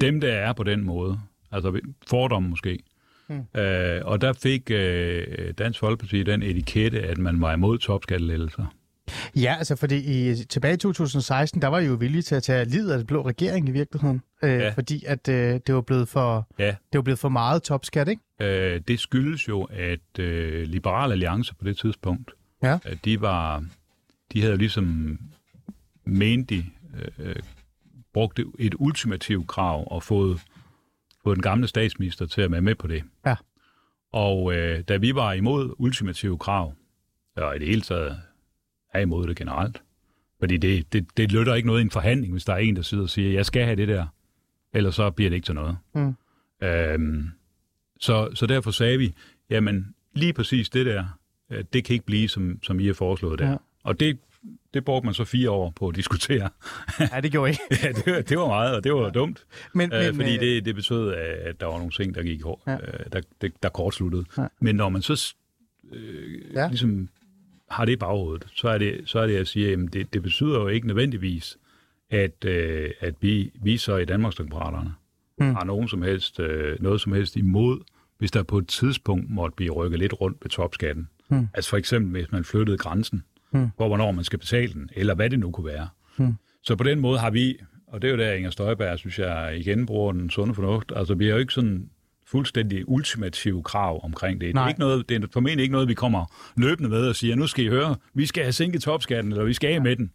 dem, der er på den måde. Altså fordomme måske. Mm. Uh, og der fik uh, Dansk Folkeparti den etikette, at man var imod topskattelettelser. Ja, altså fordi i, tilbage i 2016, der var I jo villige til at tage livet af den blå regering i virkeligheden. Øh, Ja. Fordi at øh, det var blevet for Ja, det var blevet for meget topskat, ikke? Øh, det skyldes jo, at øh, Liberal Alliance på det tidspunkt, Ja. at de var, de havde ligesom ment de øh, brugte et ultimativt krav og fået, fået den gamle statsminister til at være med på det. Ja. Og øh, da vi var imod ultimative krav, og i det hele taget er imod det generelt, fordi det, det, det lytter ikke noget i en forhandling, hvis der er en, der sidder og siger, jeg skal have det der, ellers så bliver det ikke til noget. Mm. Øhm, så, så derfor sagde vi, jamen lige præcis det der, øh, det kan ikke blive, som, som I har foreslået der. Ja. Og det, det brugte man så fire år på at diskutere. Ja, det gjorde I. ja, det, var- det var meget, og det var dumt. Men, Øh, fordi øh, det, det betød, at der var nogle ting, der gik hår, Ja. ja. øh, der, det, der kortsluttede. Ja. Ja. Men når man så øh, Ja. ja. ligesom har det i baghovedet, så er det, så er det at sige, at det, det betyder jo ikke nødvendigvis, at, øh, at vi, vi så i Danmarksdemokraterne hmm. har nogen som helst, øh, noget som helst imod, hvis der på et tidspunkt måtte blive rykket lidt rundt ved topskatten. Hmm. Altså for eksempel, hvis man flyttede grænsen, Hmm. for hvornår man skal betale den, eller hvad det nu kunne være. Hmm. Så på den måde har vi, og det er jo der, Inger Støjberg, synes jeg, igen bruger den sunde fornuft, altså vi har jo ikke sådan fuldstændig ultimative krav omkring det. Det Nej. er, ikke noget, det er formentlig ikke noget, vi kommer løbende med og siger, nu skal I høre, vi skal have sænket topskatten, eller vi skal af med den.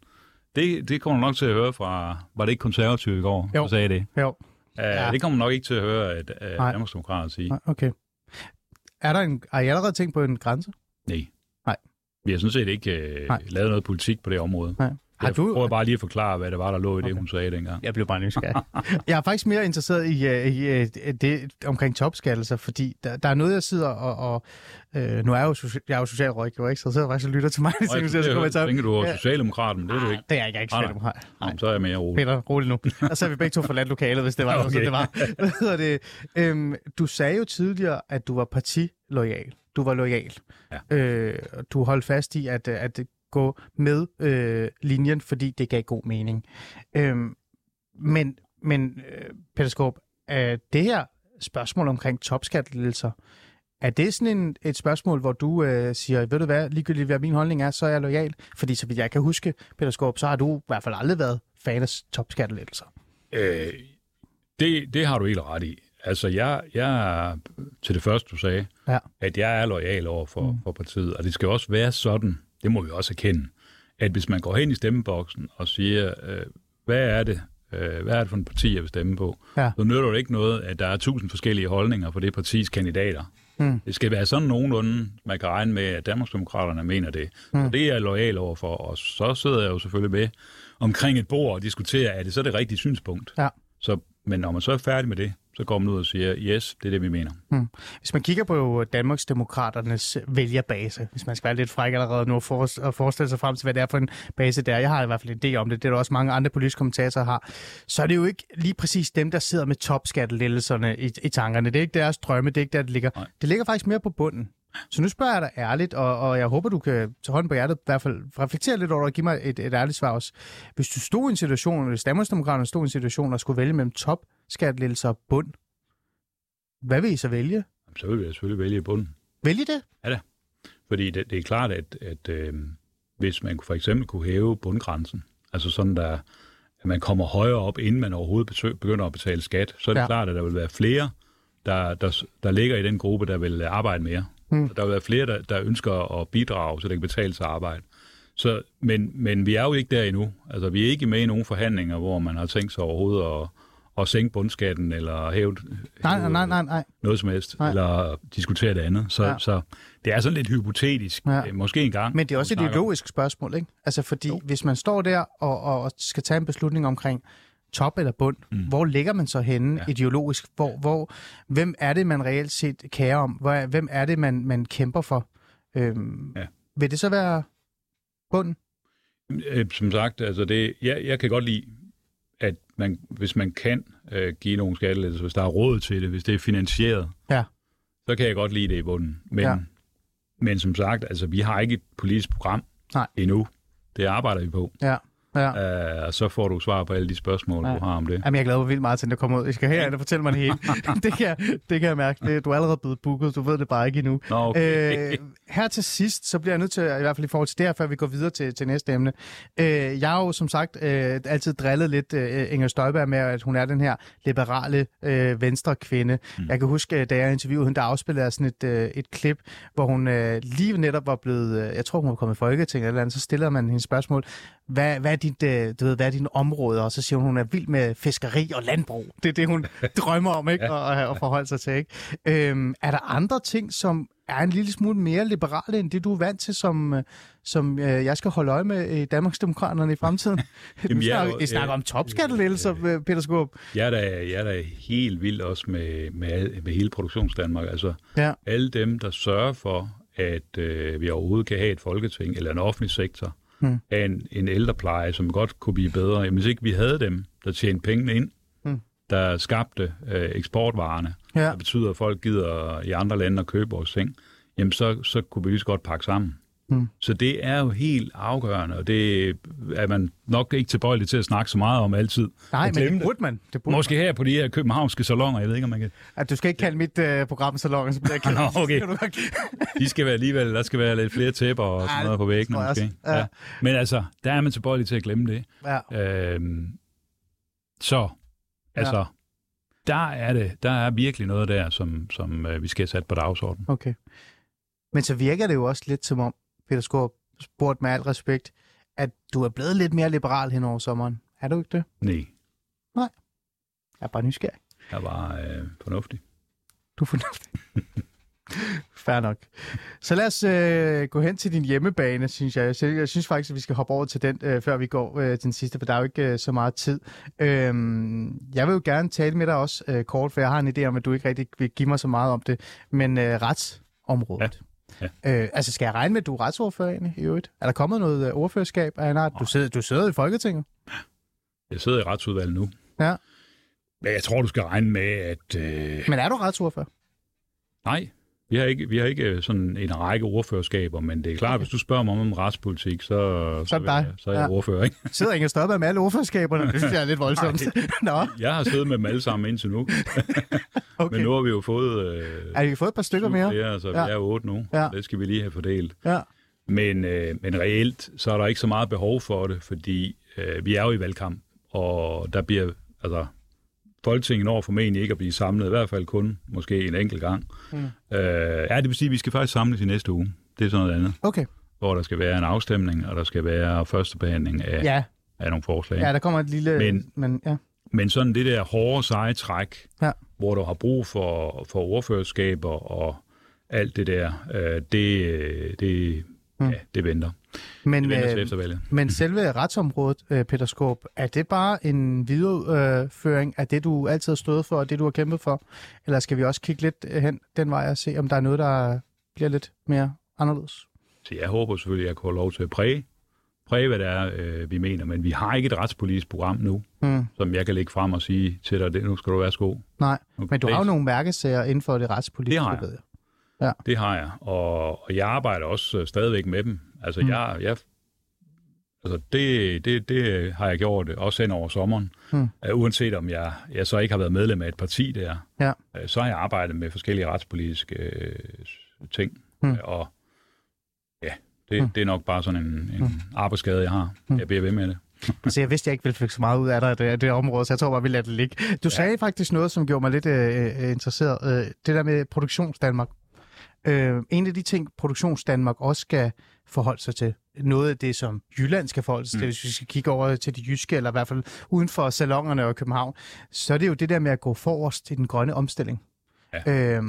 Det, det kommer nok til at høre fra, var det ikke konservative i går, Jo. der sagde det? Jo, Uh, Ja. Det kommer nok ikke til at høre, at uh, Nej. Danmarksdemokraterne sige. Nej, okay. Er der en, har I allerede tænkt på en grænse? Nej. Vi har sådan set ikke Nej. lavet noget politik på det område. Nej. Har Jeg prøver bare lige at forklare, hvad det var, der lå i det, Okay. hun sagde dengang. Jeg blev bare nysgerrig. jeg er faktisk mere interesseret i, uh, i uh, det omkring topskattelser, fordi der, der er noget, jeg sidder og... og uh, nu er jeg jo, socia- jeg er jo socialrådgiver, ikke? Så jeg sidder faktisk og lytter til mig. Og så, jeg, kommer jeg til at- tænker, du Ja. socialdemokrat, men det er du ikke. Det er jeg ikke, jeg er ikke Nej, nej. socialdemokrat. Nå, så er jeg mere rolig. Peter, rolig nu. Og så er vi begge to forladt lokalet, hvis det var okay. Så det var. Hvad hedder det? Øhm, du sagde jo tidligere, at du var partilojal. Du var lojal. Ja. Øh, og du holdt fast i at, at gå med øh, linjen, fordi det gav god mening. Øhm, men, men øh, Peter Skåb, er det her spørgsmål omkring topskattelettelser, er det sådan en, et spørgsmål, hvor du øh, siger, ved du hvad, ligegyldigt hvad min holdning er, så er jeg lojal? Fordi så vidt jeg kan huske, Peter Skåb, så har du i hvert fald aldrig været fan af topskattelettelser. Øh, det, det har du helt ret i. Altså, jeg, jeg til det første, du sagde, Ja. at jeg er lojal over for, mm. for partiet, og det skal også være sådan, det må vi også erkende, at hvis man går hen i stemmeboksen og siger, øh, hvad er det, øh, hvad er det for en parti, jeg vil stemme på, Ja. så nytter det ikke noget, at der er tusind forskellige holdninger for det partis kandidater. Mm. Det skal være sådan nogenlunde, man kan regne med, at Danmarksdemokraterne mener det. Mm. Så det er jeg lojal overfor, og så sidder jeg jo selvfølgelig med omkring et bord og diskuterer, er det så det rigtige synspunkt? Ja. Så, men når man så er færdig med det, så går man ud og siger, yes, det er det, vi mener. Hvis man kigger på Danmarks Demokraternes vælgerbase, hvis man skal være lidt fræk allerede nu og for- og forestille sig frem til, hvad det er for en base der, jeg har i hvert fald en idé om det, det er der også mange andre politiske kommentatorer har, så er det jo ikke lige præcis dem, der sidder med topskattelettelserne i, i tankerne. Det er ikke deres drømme, det er ikke der, det ligger. Nej. Det ligger faktisk mere på bunden. Så nu spørger jeg dig ærligt, og, og jeg håber, du kan tage hånden på hjertet, i hvert fald reflektere lidt over det og give mig et, et ærligt svar også. Hvis du stod i en situation, hvis Danmarksdemokraterne stod i en situation og skulle vælge mellem topskattelettelser og bund, hvad vil I så vælge? Så vil jeg selvfølgelig vælge bunden. Vælge det? Fordi det, det er klart, at, at øh, hvis man for eksempel kunne hæve bundgrænsen, altså sådan der, at man kommer højere op, inden man overhovedet begynder at betale skat, så er det Ja. ja. klart, at der vil være flere, der, der, der ligger i den gruppe, der vil arbejde mere. Mm. Der vil være flere, der, der ønsker at bidrage, så det kan betale sig arbejde. Så, men, men vi er jo ikke der endnu. Altså, vi er ikke med i nogen forhandlinger, hvor man har tænkt sig overhovedet at, at sænke bundskatten, eller hæve, Nej, nej, nej, nej. noget som helst, Nej. Eller diskutere det andet. Så, Ja. så det er sådan lidt hypotetisk, Ja. ja. måske en gang. Men det er også et ideologisk spørgsmål, ikke? Altså fordi, jo. hvis man står der og, og skal tage en beslutning omkring top eller bund, mm. hvor ligger man så henne ja. Ideologisk? Hvor, hvor, hvem er det, man reelt set kærer om? Hvor, hvem er det, man, man kæmper for? Øhm, ja. Vil det så være bunden? Øh, Som sagt, altså det, jeg, jeg kan godt lide, at man, hvis man kan øh, give nogle skattelettelser, hvis der er råd til det, hvis det er finansieret, Ja. så kan jeg godt lide det i bunden. Men, ja. men som sagt, altså vi har ikke et politisk program Nej. endnu. Det arbejder vi på. Ja. Ja. Uh, og så får du svar på alle de spørgsmål, Ja. du har om det. Jamen, jeg glæder mig vildt meget til, at det kommer ud. Jeg skal herinde og fortælle mig det hele. det, kan, jeg- det kan jeg mærke. Det, du er allerede blevet booket. Du ved det bare ikke endnu. Nå, okay. Øh, her til sidst, så bliver jeg nødt til, i hvert fald i forhold til det her, før vi går videre til, til næste emne. Øh, jeg har jo som sagt øh, altid drillet lidt øh, Inger Støjberg med, at hun er den her liberale øh, venstre kvinde. Mm. Jeg kan huske, øh, da jeg interviewede hende, der afspillede sådan et, øh, et klip, hvor hun øh, lige netop var blevet, øh, jeg tror hun var kommet i Folketinget eller andet, så stiller man hende spørgsmål, hvad, hvad, er dit, øh, du ved, hvad er dine områder? Og så siger hun, hun er vild med fiskeri og landbrug. Det er det, hun drømmer om ikke? At, at forholde sig til. Ikke? Øhm, er der andre ting, som er en lille smule mere liberale end det, du er vant til, som, øh, som øh, jeg skal holde øje med i Danmarksdemokraterne i fremtiden? Jamen, vi jeg er snakker, jo- I snakker jeg- om topskattelettelser, øh, Peter Skåb. Jeg er da, jeg er da helt vild også med, med, med hele produktionsdanmark. Altså, Ja. alle dem, der sørger for, at øh, vi overhovedet kan have et folketing eller en offentlig sektor, Hmm. af en, en ældrepleje, som godt kunne blive bedre. Jamen, hvis ikke vi havde dem, der tjente pengene ind, Hmm. der skabte øh, eksportvarerne, Ja. der betyder, at folk gider i andre lande at købe vores ting, jamen så, så kunne vi lige så godt pakke sammen. Hmm. Så det er jo helt afgørende, og det er man nok ikke tilbøjelig til at snakke så meget om altid. Nej, men det burde man. Det burde Måske her på de her københavnske salonger, jeg ved ikke, om man kan... man. At du skal ikke kalde mit øh, program salon, så bliver jeg ked. af det. Nå, okay. De skal være alligevel, der skal være lidt flere tæpper og Ja, sådan det noget på væggene måske. Ja. Ja. Men altså, der er man tilbøjelig til at glemme det. Ja. Øhm, så, altså, der er det, der er virkelig noget der, som, som øh, vi skal have sat på dagsordenen. Okay. Men så virker det jo også lidt som om, Peter Skåb, spurgt med al respekt, at du er blevet lidt mere liberal hen over sommeren. Er du ikke det? Nej, Jeg er bare nysgerrig. jeg var øh, fornuftig. Du er fornuftig. Fair nok. Så lad os øh, gå hen til din hjemmebane, synes jeg. Jeg, jeg synes faktisk, at vi skal hoppe over til den, øh, før vi går øh, til den sidste, for der er jo ikke øh, så meget tid. Øhm, jeg vil jo gerne tale med dig også øh, kort, for jeg har en idé om, at du ikke rigtig vil give mig så meget om det. Men øh, retsområdet. Ja. Øh, altså, skal jeg regne med, at du er retsordfører egentlig, i øvrigt? Er der kommet noget øh, ordførerskab af en art? Du sidder, du sidder i Folketinget. Jeg sidder i retsudvalget nu. Ja. Men jeg tror, du skal regne med, at... Øh, Men er du retsordfører? nej, vi har, ikke, vi har ikke øh, sådan en række ordførerskaber, men det er klart, okay. hvis du spørger mig om retspolitik, så, Så er vil jeg- så er jeg Ja. ordfører, ikke? Sidder Inger Støjberg med alle ordførerskaberne? Det synes jeg er lidt voldsomt. Nå, Jeg har siddet med dem alle sammen indtil nu, okay. men nu har vi jo fået... Øh, Er I fået et par stykker mere? Flere, så Ja. vi er otte nu. Ja. Det skal vi lige have fordelt. Ja. Men, øh, men reelt, så er der ikke så meget behov for det, fordi øh, vi er jo i valgkamp, og der bliver, altså, Folketinget når formentlig ikke at blive samlet, i hvert fald kun måske en enkelt gang. Mm. Øh, ja, det vil sige, at vi skal faktisk samles i næste uge. Det er sådan noget andet. Okay. hvor der skal være en afstemning, og der skal være første behandling af, Ja, af nogle forslag. ja, der kommer et lille... Men- men ja. Men sådan det der hårde, seje træk, Ja. hvor du har brug for, for ordførerskaber og alt det der, øh, det, øh, det, Mm. ja, det venter. Men, Det venter øh, eftervalget. men selve retsområdet, øh, Peter Skåb, er det bare en videreføring af det, du altid har stået for, og det, du har kæmpet for? Eller skal vi også kigge lidt hen den vej og se, om der er noget, der bliver lidt mere anderledes? Så jeg håber selvfølgelig, at jeg kan få lov til at præge, præge hvad det er, øh, vi mener. Men vi har ikke et retspolitisk program nu, Mm, som jeg kan lægge frem og sige til dig, det, nu skal du være sko. nej, men du har jo nogle mærkesager inden for det retspolitiske, Det har jeg. Jeg. Det har jeg, og, og jeg arbejder også øh, stadigvæk med dem. Altså, Mm. mm. jeg, jeg, altså det, det, det har jeg gjort, øh, også hen over sommeren. Mm. Uh, uanset om jeg, jeg så ikke har været medlem af et parti der, Ja. uh, så har jeg arbejdet med forskellige retspolitiske øh, ting. Mm. Uh, og ja, det, Mm. det er nok bare sådan en, en arbejdsskade, jeg har. Mm. Jeg bliver ved med det. Altså, jeg vidste, jeg ikke ville fik så meget ud af dig, det, det område, så jeg tror bare, vi lader det ligge. Du ja. sagde faktisk noget, som gjorde mig lidt øh, øh, interesseret. Øh, det der med Produktionsdanmark. Øh, en af de ting, Produktionsdanmark også skal forholde sig til, noget af det, som Jylland skal forholde sig til, Mm. hvis vi skal kigge over til de jyske, eller i hvert fald uden for salongerne og København, så er det jo det der med at gå forrest i den grønne omstilling. Ja. Øh,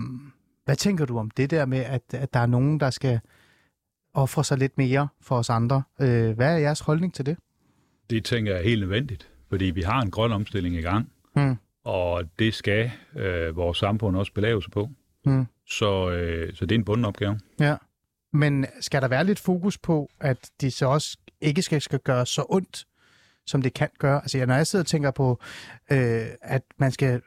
hvad tænker du om det der med, at, at der er nogen, der skal ofre sig lidt mere for os andre? Øh, hvad er jeres holdning til det? Det tænker jeg er helt nødvendigt, fordi vi har en grøn omstilling i gang, Mm. og det skal øh, vores samfund også belave sig på. Mm. Så, øh, så det er en bunden opgave. Ja. Men skal der være lidt fokus på, at de så også ikke skal, skal gøre så ondt, som det kan gøre? Altså, når jeg sidder og tænker på, øh, at man skal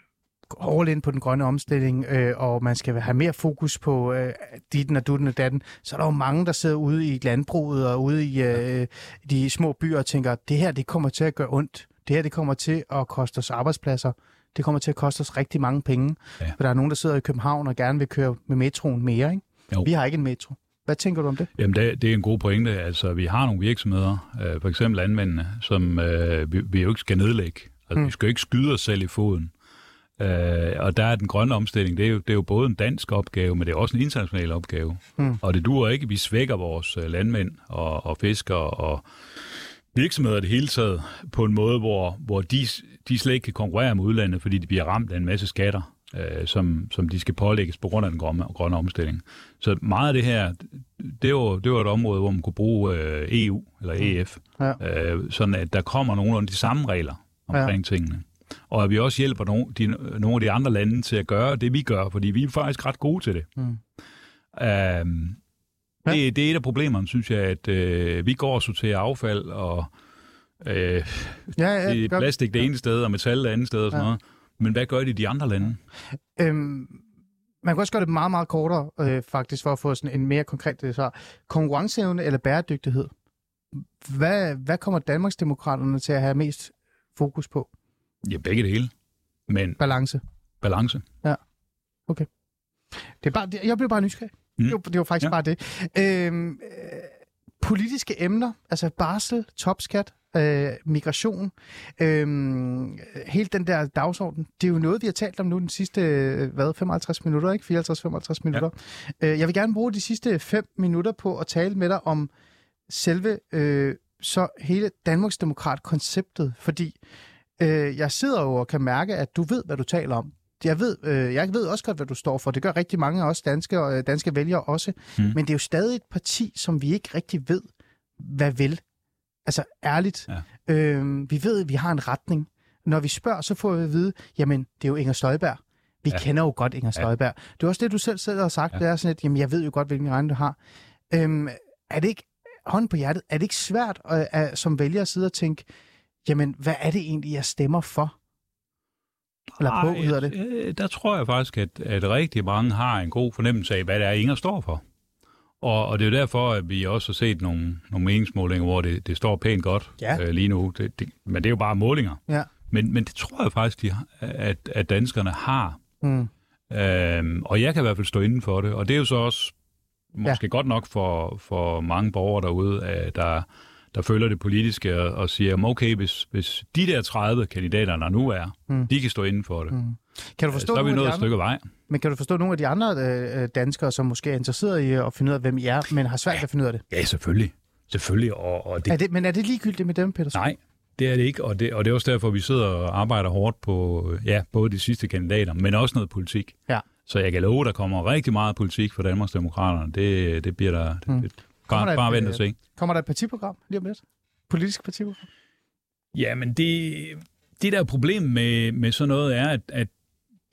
all in på den grønne omstilling, øh, og man skal have mere fokus på øh, ditten og dutten og datten, så er der jo mange, der sidder ude i landbruget og ude i øh, de små byer og tænker, det her, det kommer til at gøre ondt. Det her, det kommer til at koste os arbejdspladser. Det kommer til at koste os rigtig mange penge. Ja. For der er nogen, der sidder i København og gerne vil køre med metroen mere, ikke? Jo. Vi har ikke en metro. Hvad tænker du om det? Jamen, det, det er en god pointe. Altså, vi har nogle virksomheder, øh, for eksempel landmændene, som øh, vi, vi jo ikke skal nedlægge. Altså, Mm. vi skal jo ikke skyde os selv i foden. Øh, og der er den grønne omstilling, det er, jo, det er jo både en dansk opgave, men det er også en international opgave. Mm. Og det duer ikke, at vi svækker vores øh, landmænd og, og fiskere og virksomheder i det hele taget på en måde, hvor, hvor de, de slet ikke kan konkurrere med udlandet, fordi de bliver ramt af en masse skatter, øh, som, som de skal pålægges på grund af den grønne, grønne omstilling. Så meget af det her, det var, det var et område, hvor man kunne bruge øh, EU eller EF, Ja. øh, sådan at der kommer nogenlunde de samme regler omkring ja. tingene. Og at vi også hjælper nogle, de, nogle af de andre lande til at gøre det, vi gør, fordi vi er faktisk ret gode til det. Mm. Ja. det, det er et af problemerne, synes jeg, at øh, vi går og sorterer affald, og øh, Ja, ja, det er plastik det ene sted, og metal det andet sted og sådan Ja. noget. Men hvad gør de i de andre lande? Øhm, man kan også gøre det meget, meget kortere, øh, faktisk, for at få sådan en mere konkret øh, svar. Konkurrenceevne eller bæredygtighed? Hvad, hvad kommer Danmarksdemokraterne til at have mest fokus på? Ja, begge det hele. Men Balance. balance. Det er bare, jeg blev bare nysgerrig. Mm. Det, var, det var faktisk ja. Ja. bare det. Øhm, øh, politiske emner, altså barsel, topskat, øh, migration, øh, hele den der dagsorden, det er jo noget, vi har talt om nu den sidste, øh, hvad, 55 minutter, ikke? 54-55 minutter. Ja. Øh, jeg vil gerne bruge de sidste 5 minutter på at tale med dig om selve, øh, så hele Danmarksdemokrat-konceptet, fordi øh, jeg sidder jo og kan mærke, at du ved, hvad du taler om. Jeg ved, øh, jeg ved også godt, hvad du står for. Det gør rigtig mange af os danske, øh, danske vælgere også. Mm. Men det er jo stadig et parti, som vi ikke rigtig ved, hvad vil. Altså ærligt. Ja. Øh, vi ved, at vi har en retning. Når vi spørger, så får vi at vide, jamen, det er jo Inger Støjberg. Vi ja. Kender jo godt Inger Støjberg. Ja. Det er også det, du selv, selv har sagt. Ja. Det er sådan et, jamen, jeg ved jo godt, hvilken regning du har. Øhm, er det ikke, hånden på hjertet, er det ikke svært at, at, som vælger at sidde og tænke, jamen, hvad er det egentlig, jeg stemmer for? Eller på, Ej, hedder det. øh, Der tror jeg faktisk, at, at rigtig mange har en god fornemmelse af, hvad det er, Inger står for. Og, og det er jo derfor, at vi også har set nogle, nogle meningsmålinger, hvor det, det står pænt godt Ja. øh, lige nu. Det, det, men det er jo bare målinger. Ja. Men, men det tror jeg faktisk, de, har- at, at danskerne har. Mm. Øhm, og jeg kan i hvert fald stå inden for det. Og det er jo så også måske ja. godt nok for, for mange borgere derude, at der, der følger det politiske og, og siger, okay, hvis, hvis de der 30 kandidater, der nu er, mm. de kan stå inden for det, mm. Kan du forstå så er vi nået et stykke vej. men kan du forstå nogle af de andre øh, øh, danskere, som måske er interesseret i at finde ud af, hvem I er, men har svært ved at finde ud af det? Ja, selvfølgelig. Selvfølgelig, og, og det, Er det men er det ligegyldigt med dem, Peter? Nej, det er det ikke, og det, og det er også derfor, vi sidder og arbejder hårdt på ja, både de sidste kandidater, men også noget politik. Ja. Så jeg kan love, der kommer rigtig meget politik for Danmarksdemokraterne. Det, det bliver der... Mm. Det, Kommer der bare, et, bare vent og se. Kommer der et partiprogram lige om lidt? Politisk partiprogram? Ja, men det, det der problem med, med sådan noget er, at, at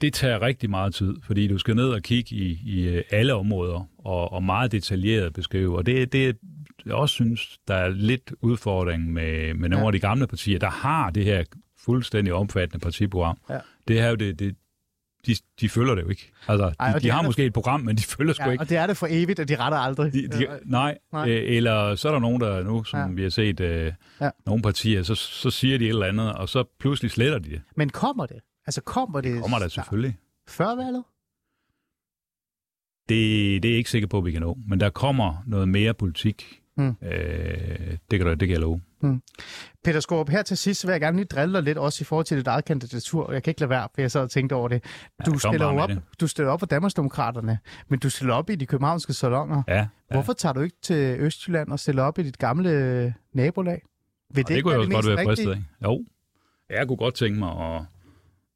det tager rigtig meget tid, fordi du skal ned og kigge i, i øh, alle områder og, og meget detaljeret beskrive. Og det, det jeg også synes, der er lidt udfordring med, med nogle Ja. af de gamle partier, der har det her fuldstændig omfattende partiprogram. Ja. Det her, det, det, de, de følger det jo ikke. Altså, de, Ej, de det er har der- måske et program, men de følger sgu Ja, ikke. og det er det for evigt, og de retter aldrig. De, de, Øh, nej, nej. øh, eller så er der nogen, der nu, som Ja. vi har set, øh, Ja. nogle partier, så, så siger de et eller andet, og så pludselig sletter de det. Men kommer det? Altså kommer det? Kommer der selvfølgelig. Før valget? Det, det er jeg ikke sikker på, at vi kan nå. Men der kommer noget mere politik. Mm. Øh, det, kan, du- det kan jeg love. Peter Skorp, her til sidst så vil jeg gerne lige drille dig lidt, også i forhold til dit eget kandidatur. Jeg kan ikke lade være, for jeg sad og tænkte over det. Du, kom stiller op, det. du stiller op for Danmarksdemokraterne, men du stiller op i de københavnske salonger. Ja, ja. Hvorfor tager du ikke til Østjylland og stiller op i dit gamle øh, nabolag? Vil Og det, det kunne jeg også godt være fristet af. Jo, jeg kunne godt tænke mig at,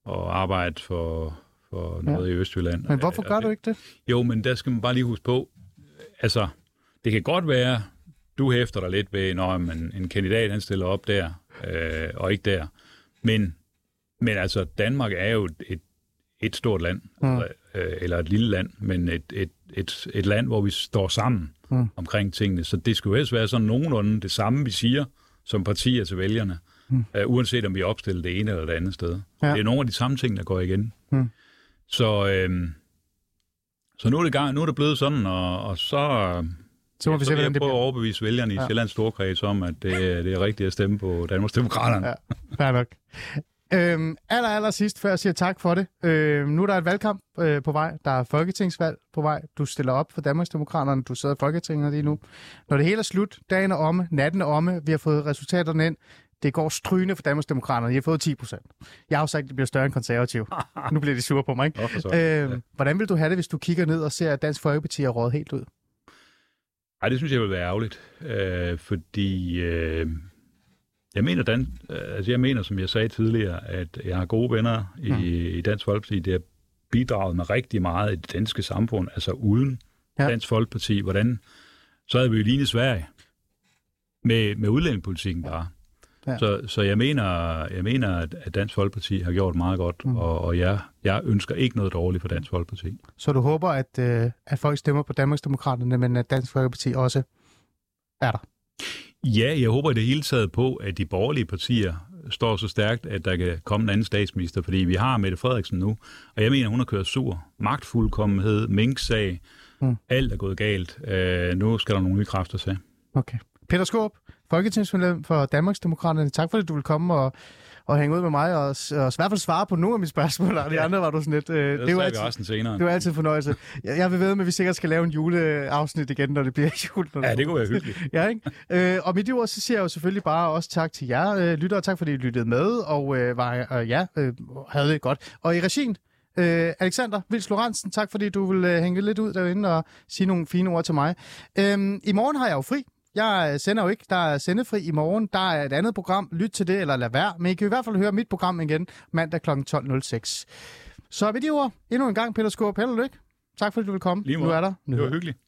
at arbejde for, for noget ja. i Østjylland. Men hvorfor gør du ikke det? Jo, men der skal man bare lige huske på, altså, det kan godt være, du hæfter dig lidt ved, når en, en kandidat han stiller op der, øh, og ikke der. Men, men altså, Danmark er jo et, et, stort land, Mm. øh, eller et lille land, men et, et, et, et land, hvor vi står sammen Mm. omkring tingene. Så det skulle helst være sådan nogenlunde det samme, vi siger som partier til vælgerne, mm. øh, uanset om vi opstiller det ene eller det andet sted. Ja. Det er nogle af de samme ting, der går igen. Mm. Så, øh, så nu er det, gang, nu er det blevet sådan, og, og så, øh, Så må vi så se, hvordan det prøve at bliver. overbevise vælgerne i Ja. ja. Sjællands Storkreds om, at det, det er rigtigt at stemme på Danmarksdemokraterne. Ja. Ja. Fair nok. Øhm, aller, aller sidst, før jeg siger tak for det. Øhm, nu er der et valgkamp øh, på vej. Der er folketingsvalg på vej. Du stiller op for Danmarksdemokraterne. Du sidder i Folketinget lige nu. Når det hele er slut, dagen er omme, natten er omme, vi har fået resultaterne ind. Det går strygende for Danmarksdemokraterne. I har fået 10 procent. Jeg har jo sagt, at det bliver større end konservativ. nu bliver de sure på mig, ikke? Øhm, hvordan vil du have det, hvis du kigger ned og ser, at Dansk Folkeparti er rådet helt ud? Ej, det synes jeg vil være ærgerligt, øh, fordi øh, jeg mener, Dan, øh, altså jeg mener, som jeg sagde tidligere, at jeg har gode venner i, Mm. i Dansk Folkeparti. Det har bidraget med rigtig meget i det danske samfund, altså uden Ja. Dansk Folkeparti. Hvordan, så havde vi jo lignet Sverige med, med udlændingepolitikken bare. Ja. Så, så jeg mener, jeg mener, at Dansk Folkeparti har gjort meget godt, mm. og, og jeg, jeg ønsker ikke noget dårligt for Dansk Folkeparti. Så du håber, at, øh, at folk stemmer på Danmarksdemokraterne, men at Dansk Folkeparti også er der? Ja, jeg håber i det hele taget på, at de borgerlige partier står så stærkt, at der kan komme en anden statsminister, fordi vi har Mette Frederiksen nu, og jeg mener, hun har kørt sur. Magtfuldkommenhed, minksag, Mm. alt er gået galt. Uh, nu skal der nogle nye kræfter til. Okay. Peter Skåb, Folketingsmedlem for Danmarksdemokraterne. Tak fordi du vil komme og, og hænge ud med mig og, s- og i hvert fald svare på nogle af mine spørgsmål, og de andre var du sådan lidt... Øh, det, jo vi altid, resten senere. det jo altid en fornøjelse. Jeg, jeg vil ved med, at vi sikkert skal lave en juleafsnit igen, når det bliver jul. Når Ja, det kunne være hyggeligt. ja, ikke? Øh, og med de ord, så siger jeg jo selvfølgelig bare også tak til jer øh, lyttere. Tak fordi I lyttede med, og øh, var, øh, ja, øh, havde det godt. Og i regien, øh, Alexander Vils Lorentzen, tak fordi du vil øh, hænge lidt ud derinde og sige nogle fine ord til mig. Øh, I morgen har jeg jo fri. Jeg øh, sender jo ikke. Der er sendefri i morgen. Der er et andet program. Lyt til det, eller lad være. Men I kan i hvert fald høre mit program igen mandag kl. 12.06. Så ved de ord, endnu en gang, Peter Skåb. Held og lykke. Tak fordi du vil komme. Lige nu er der. Det var hyggeligt.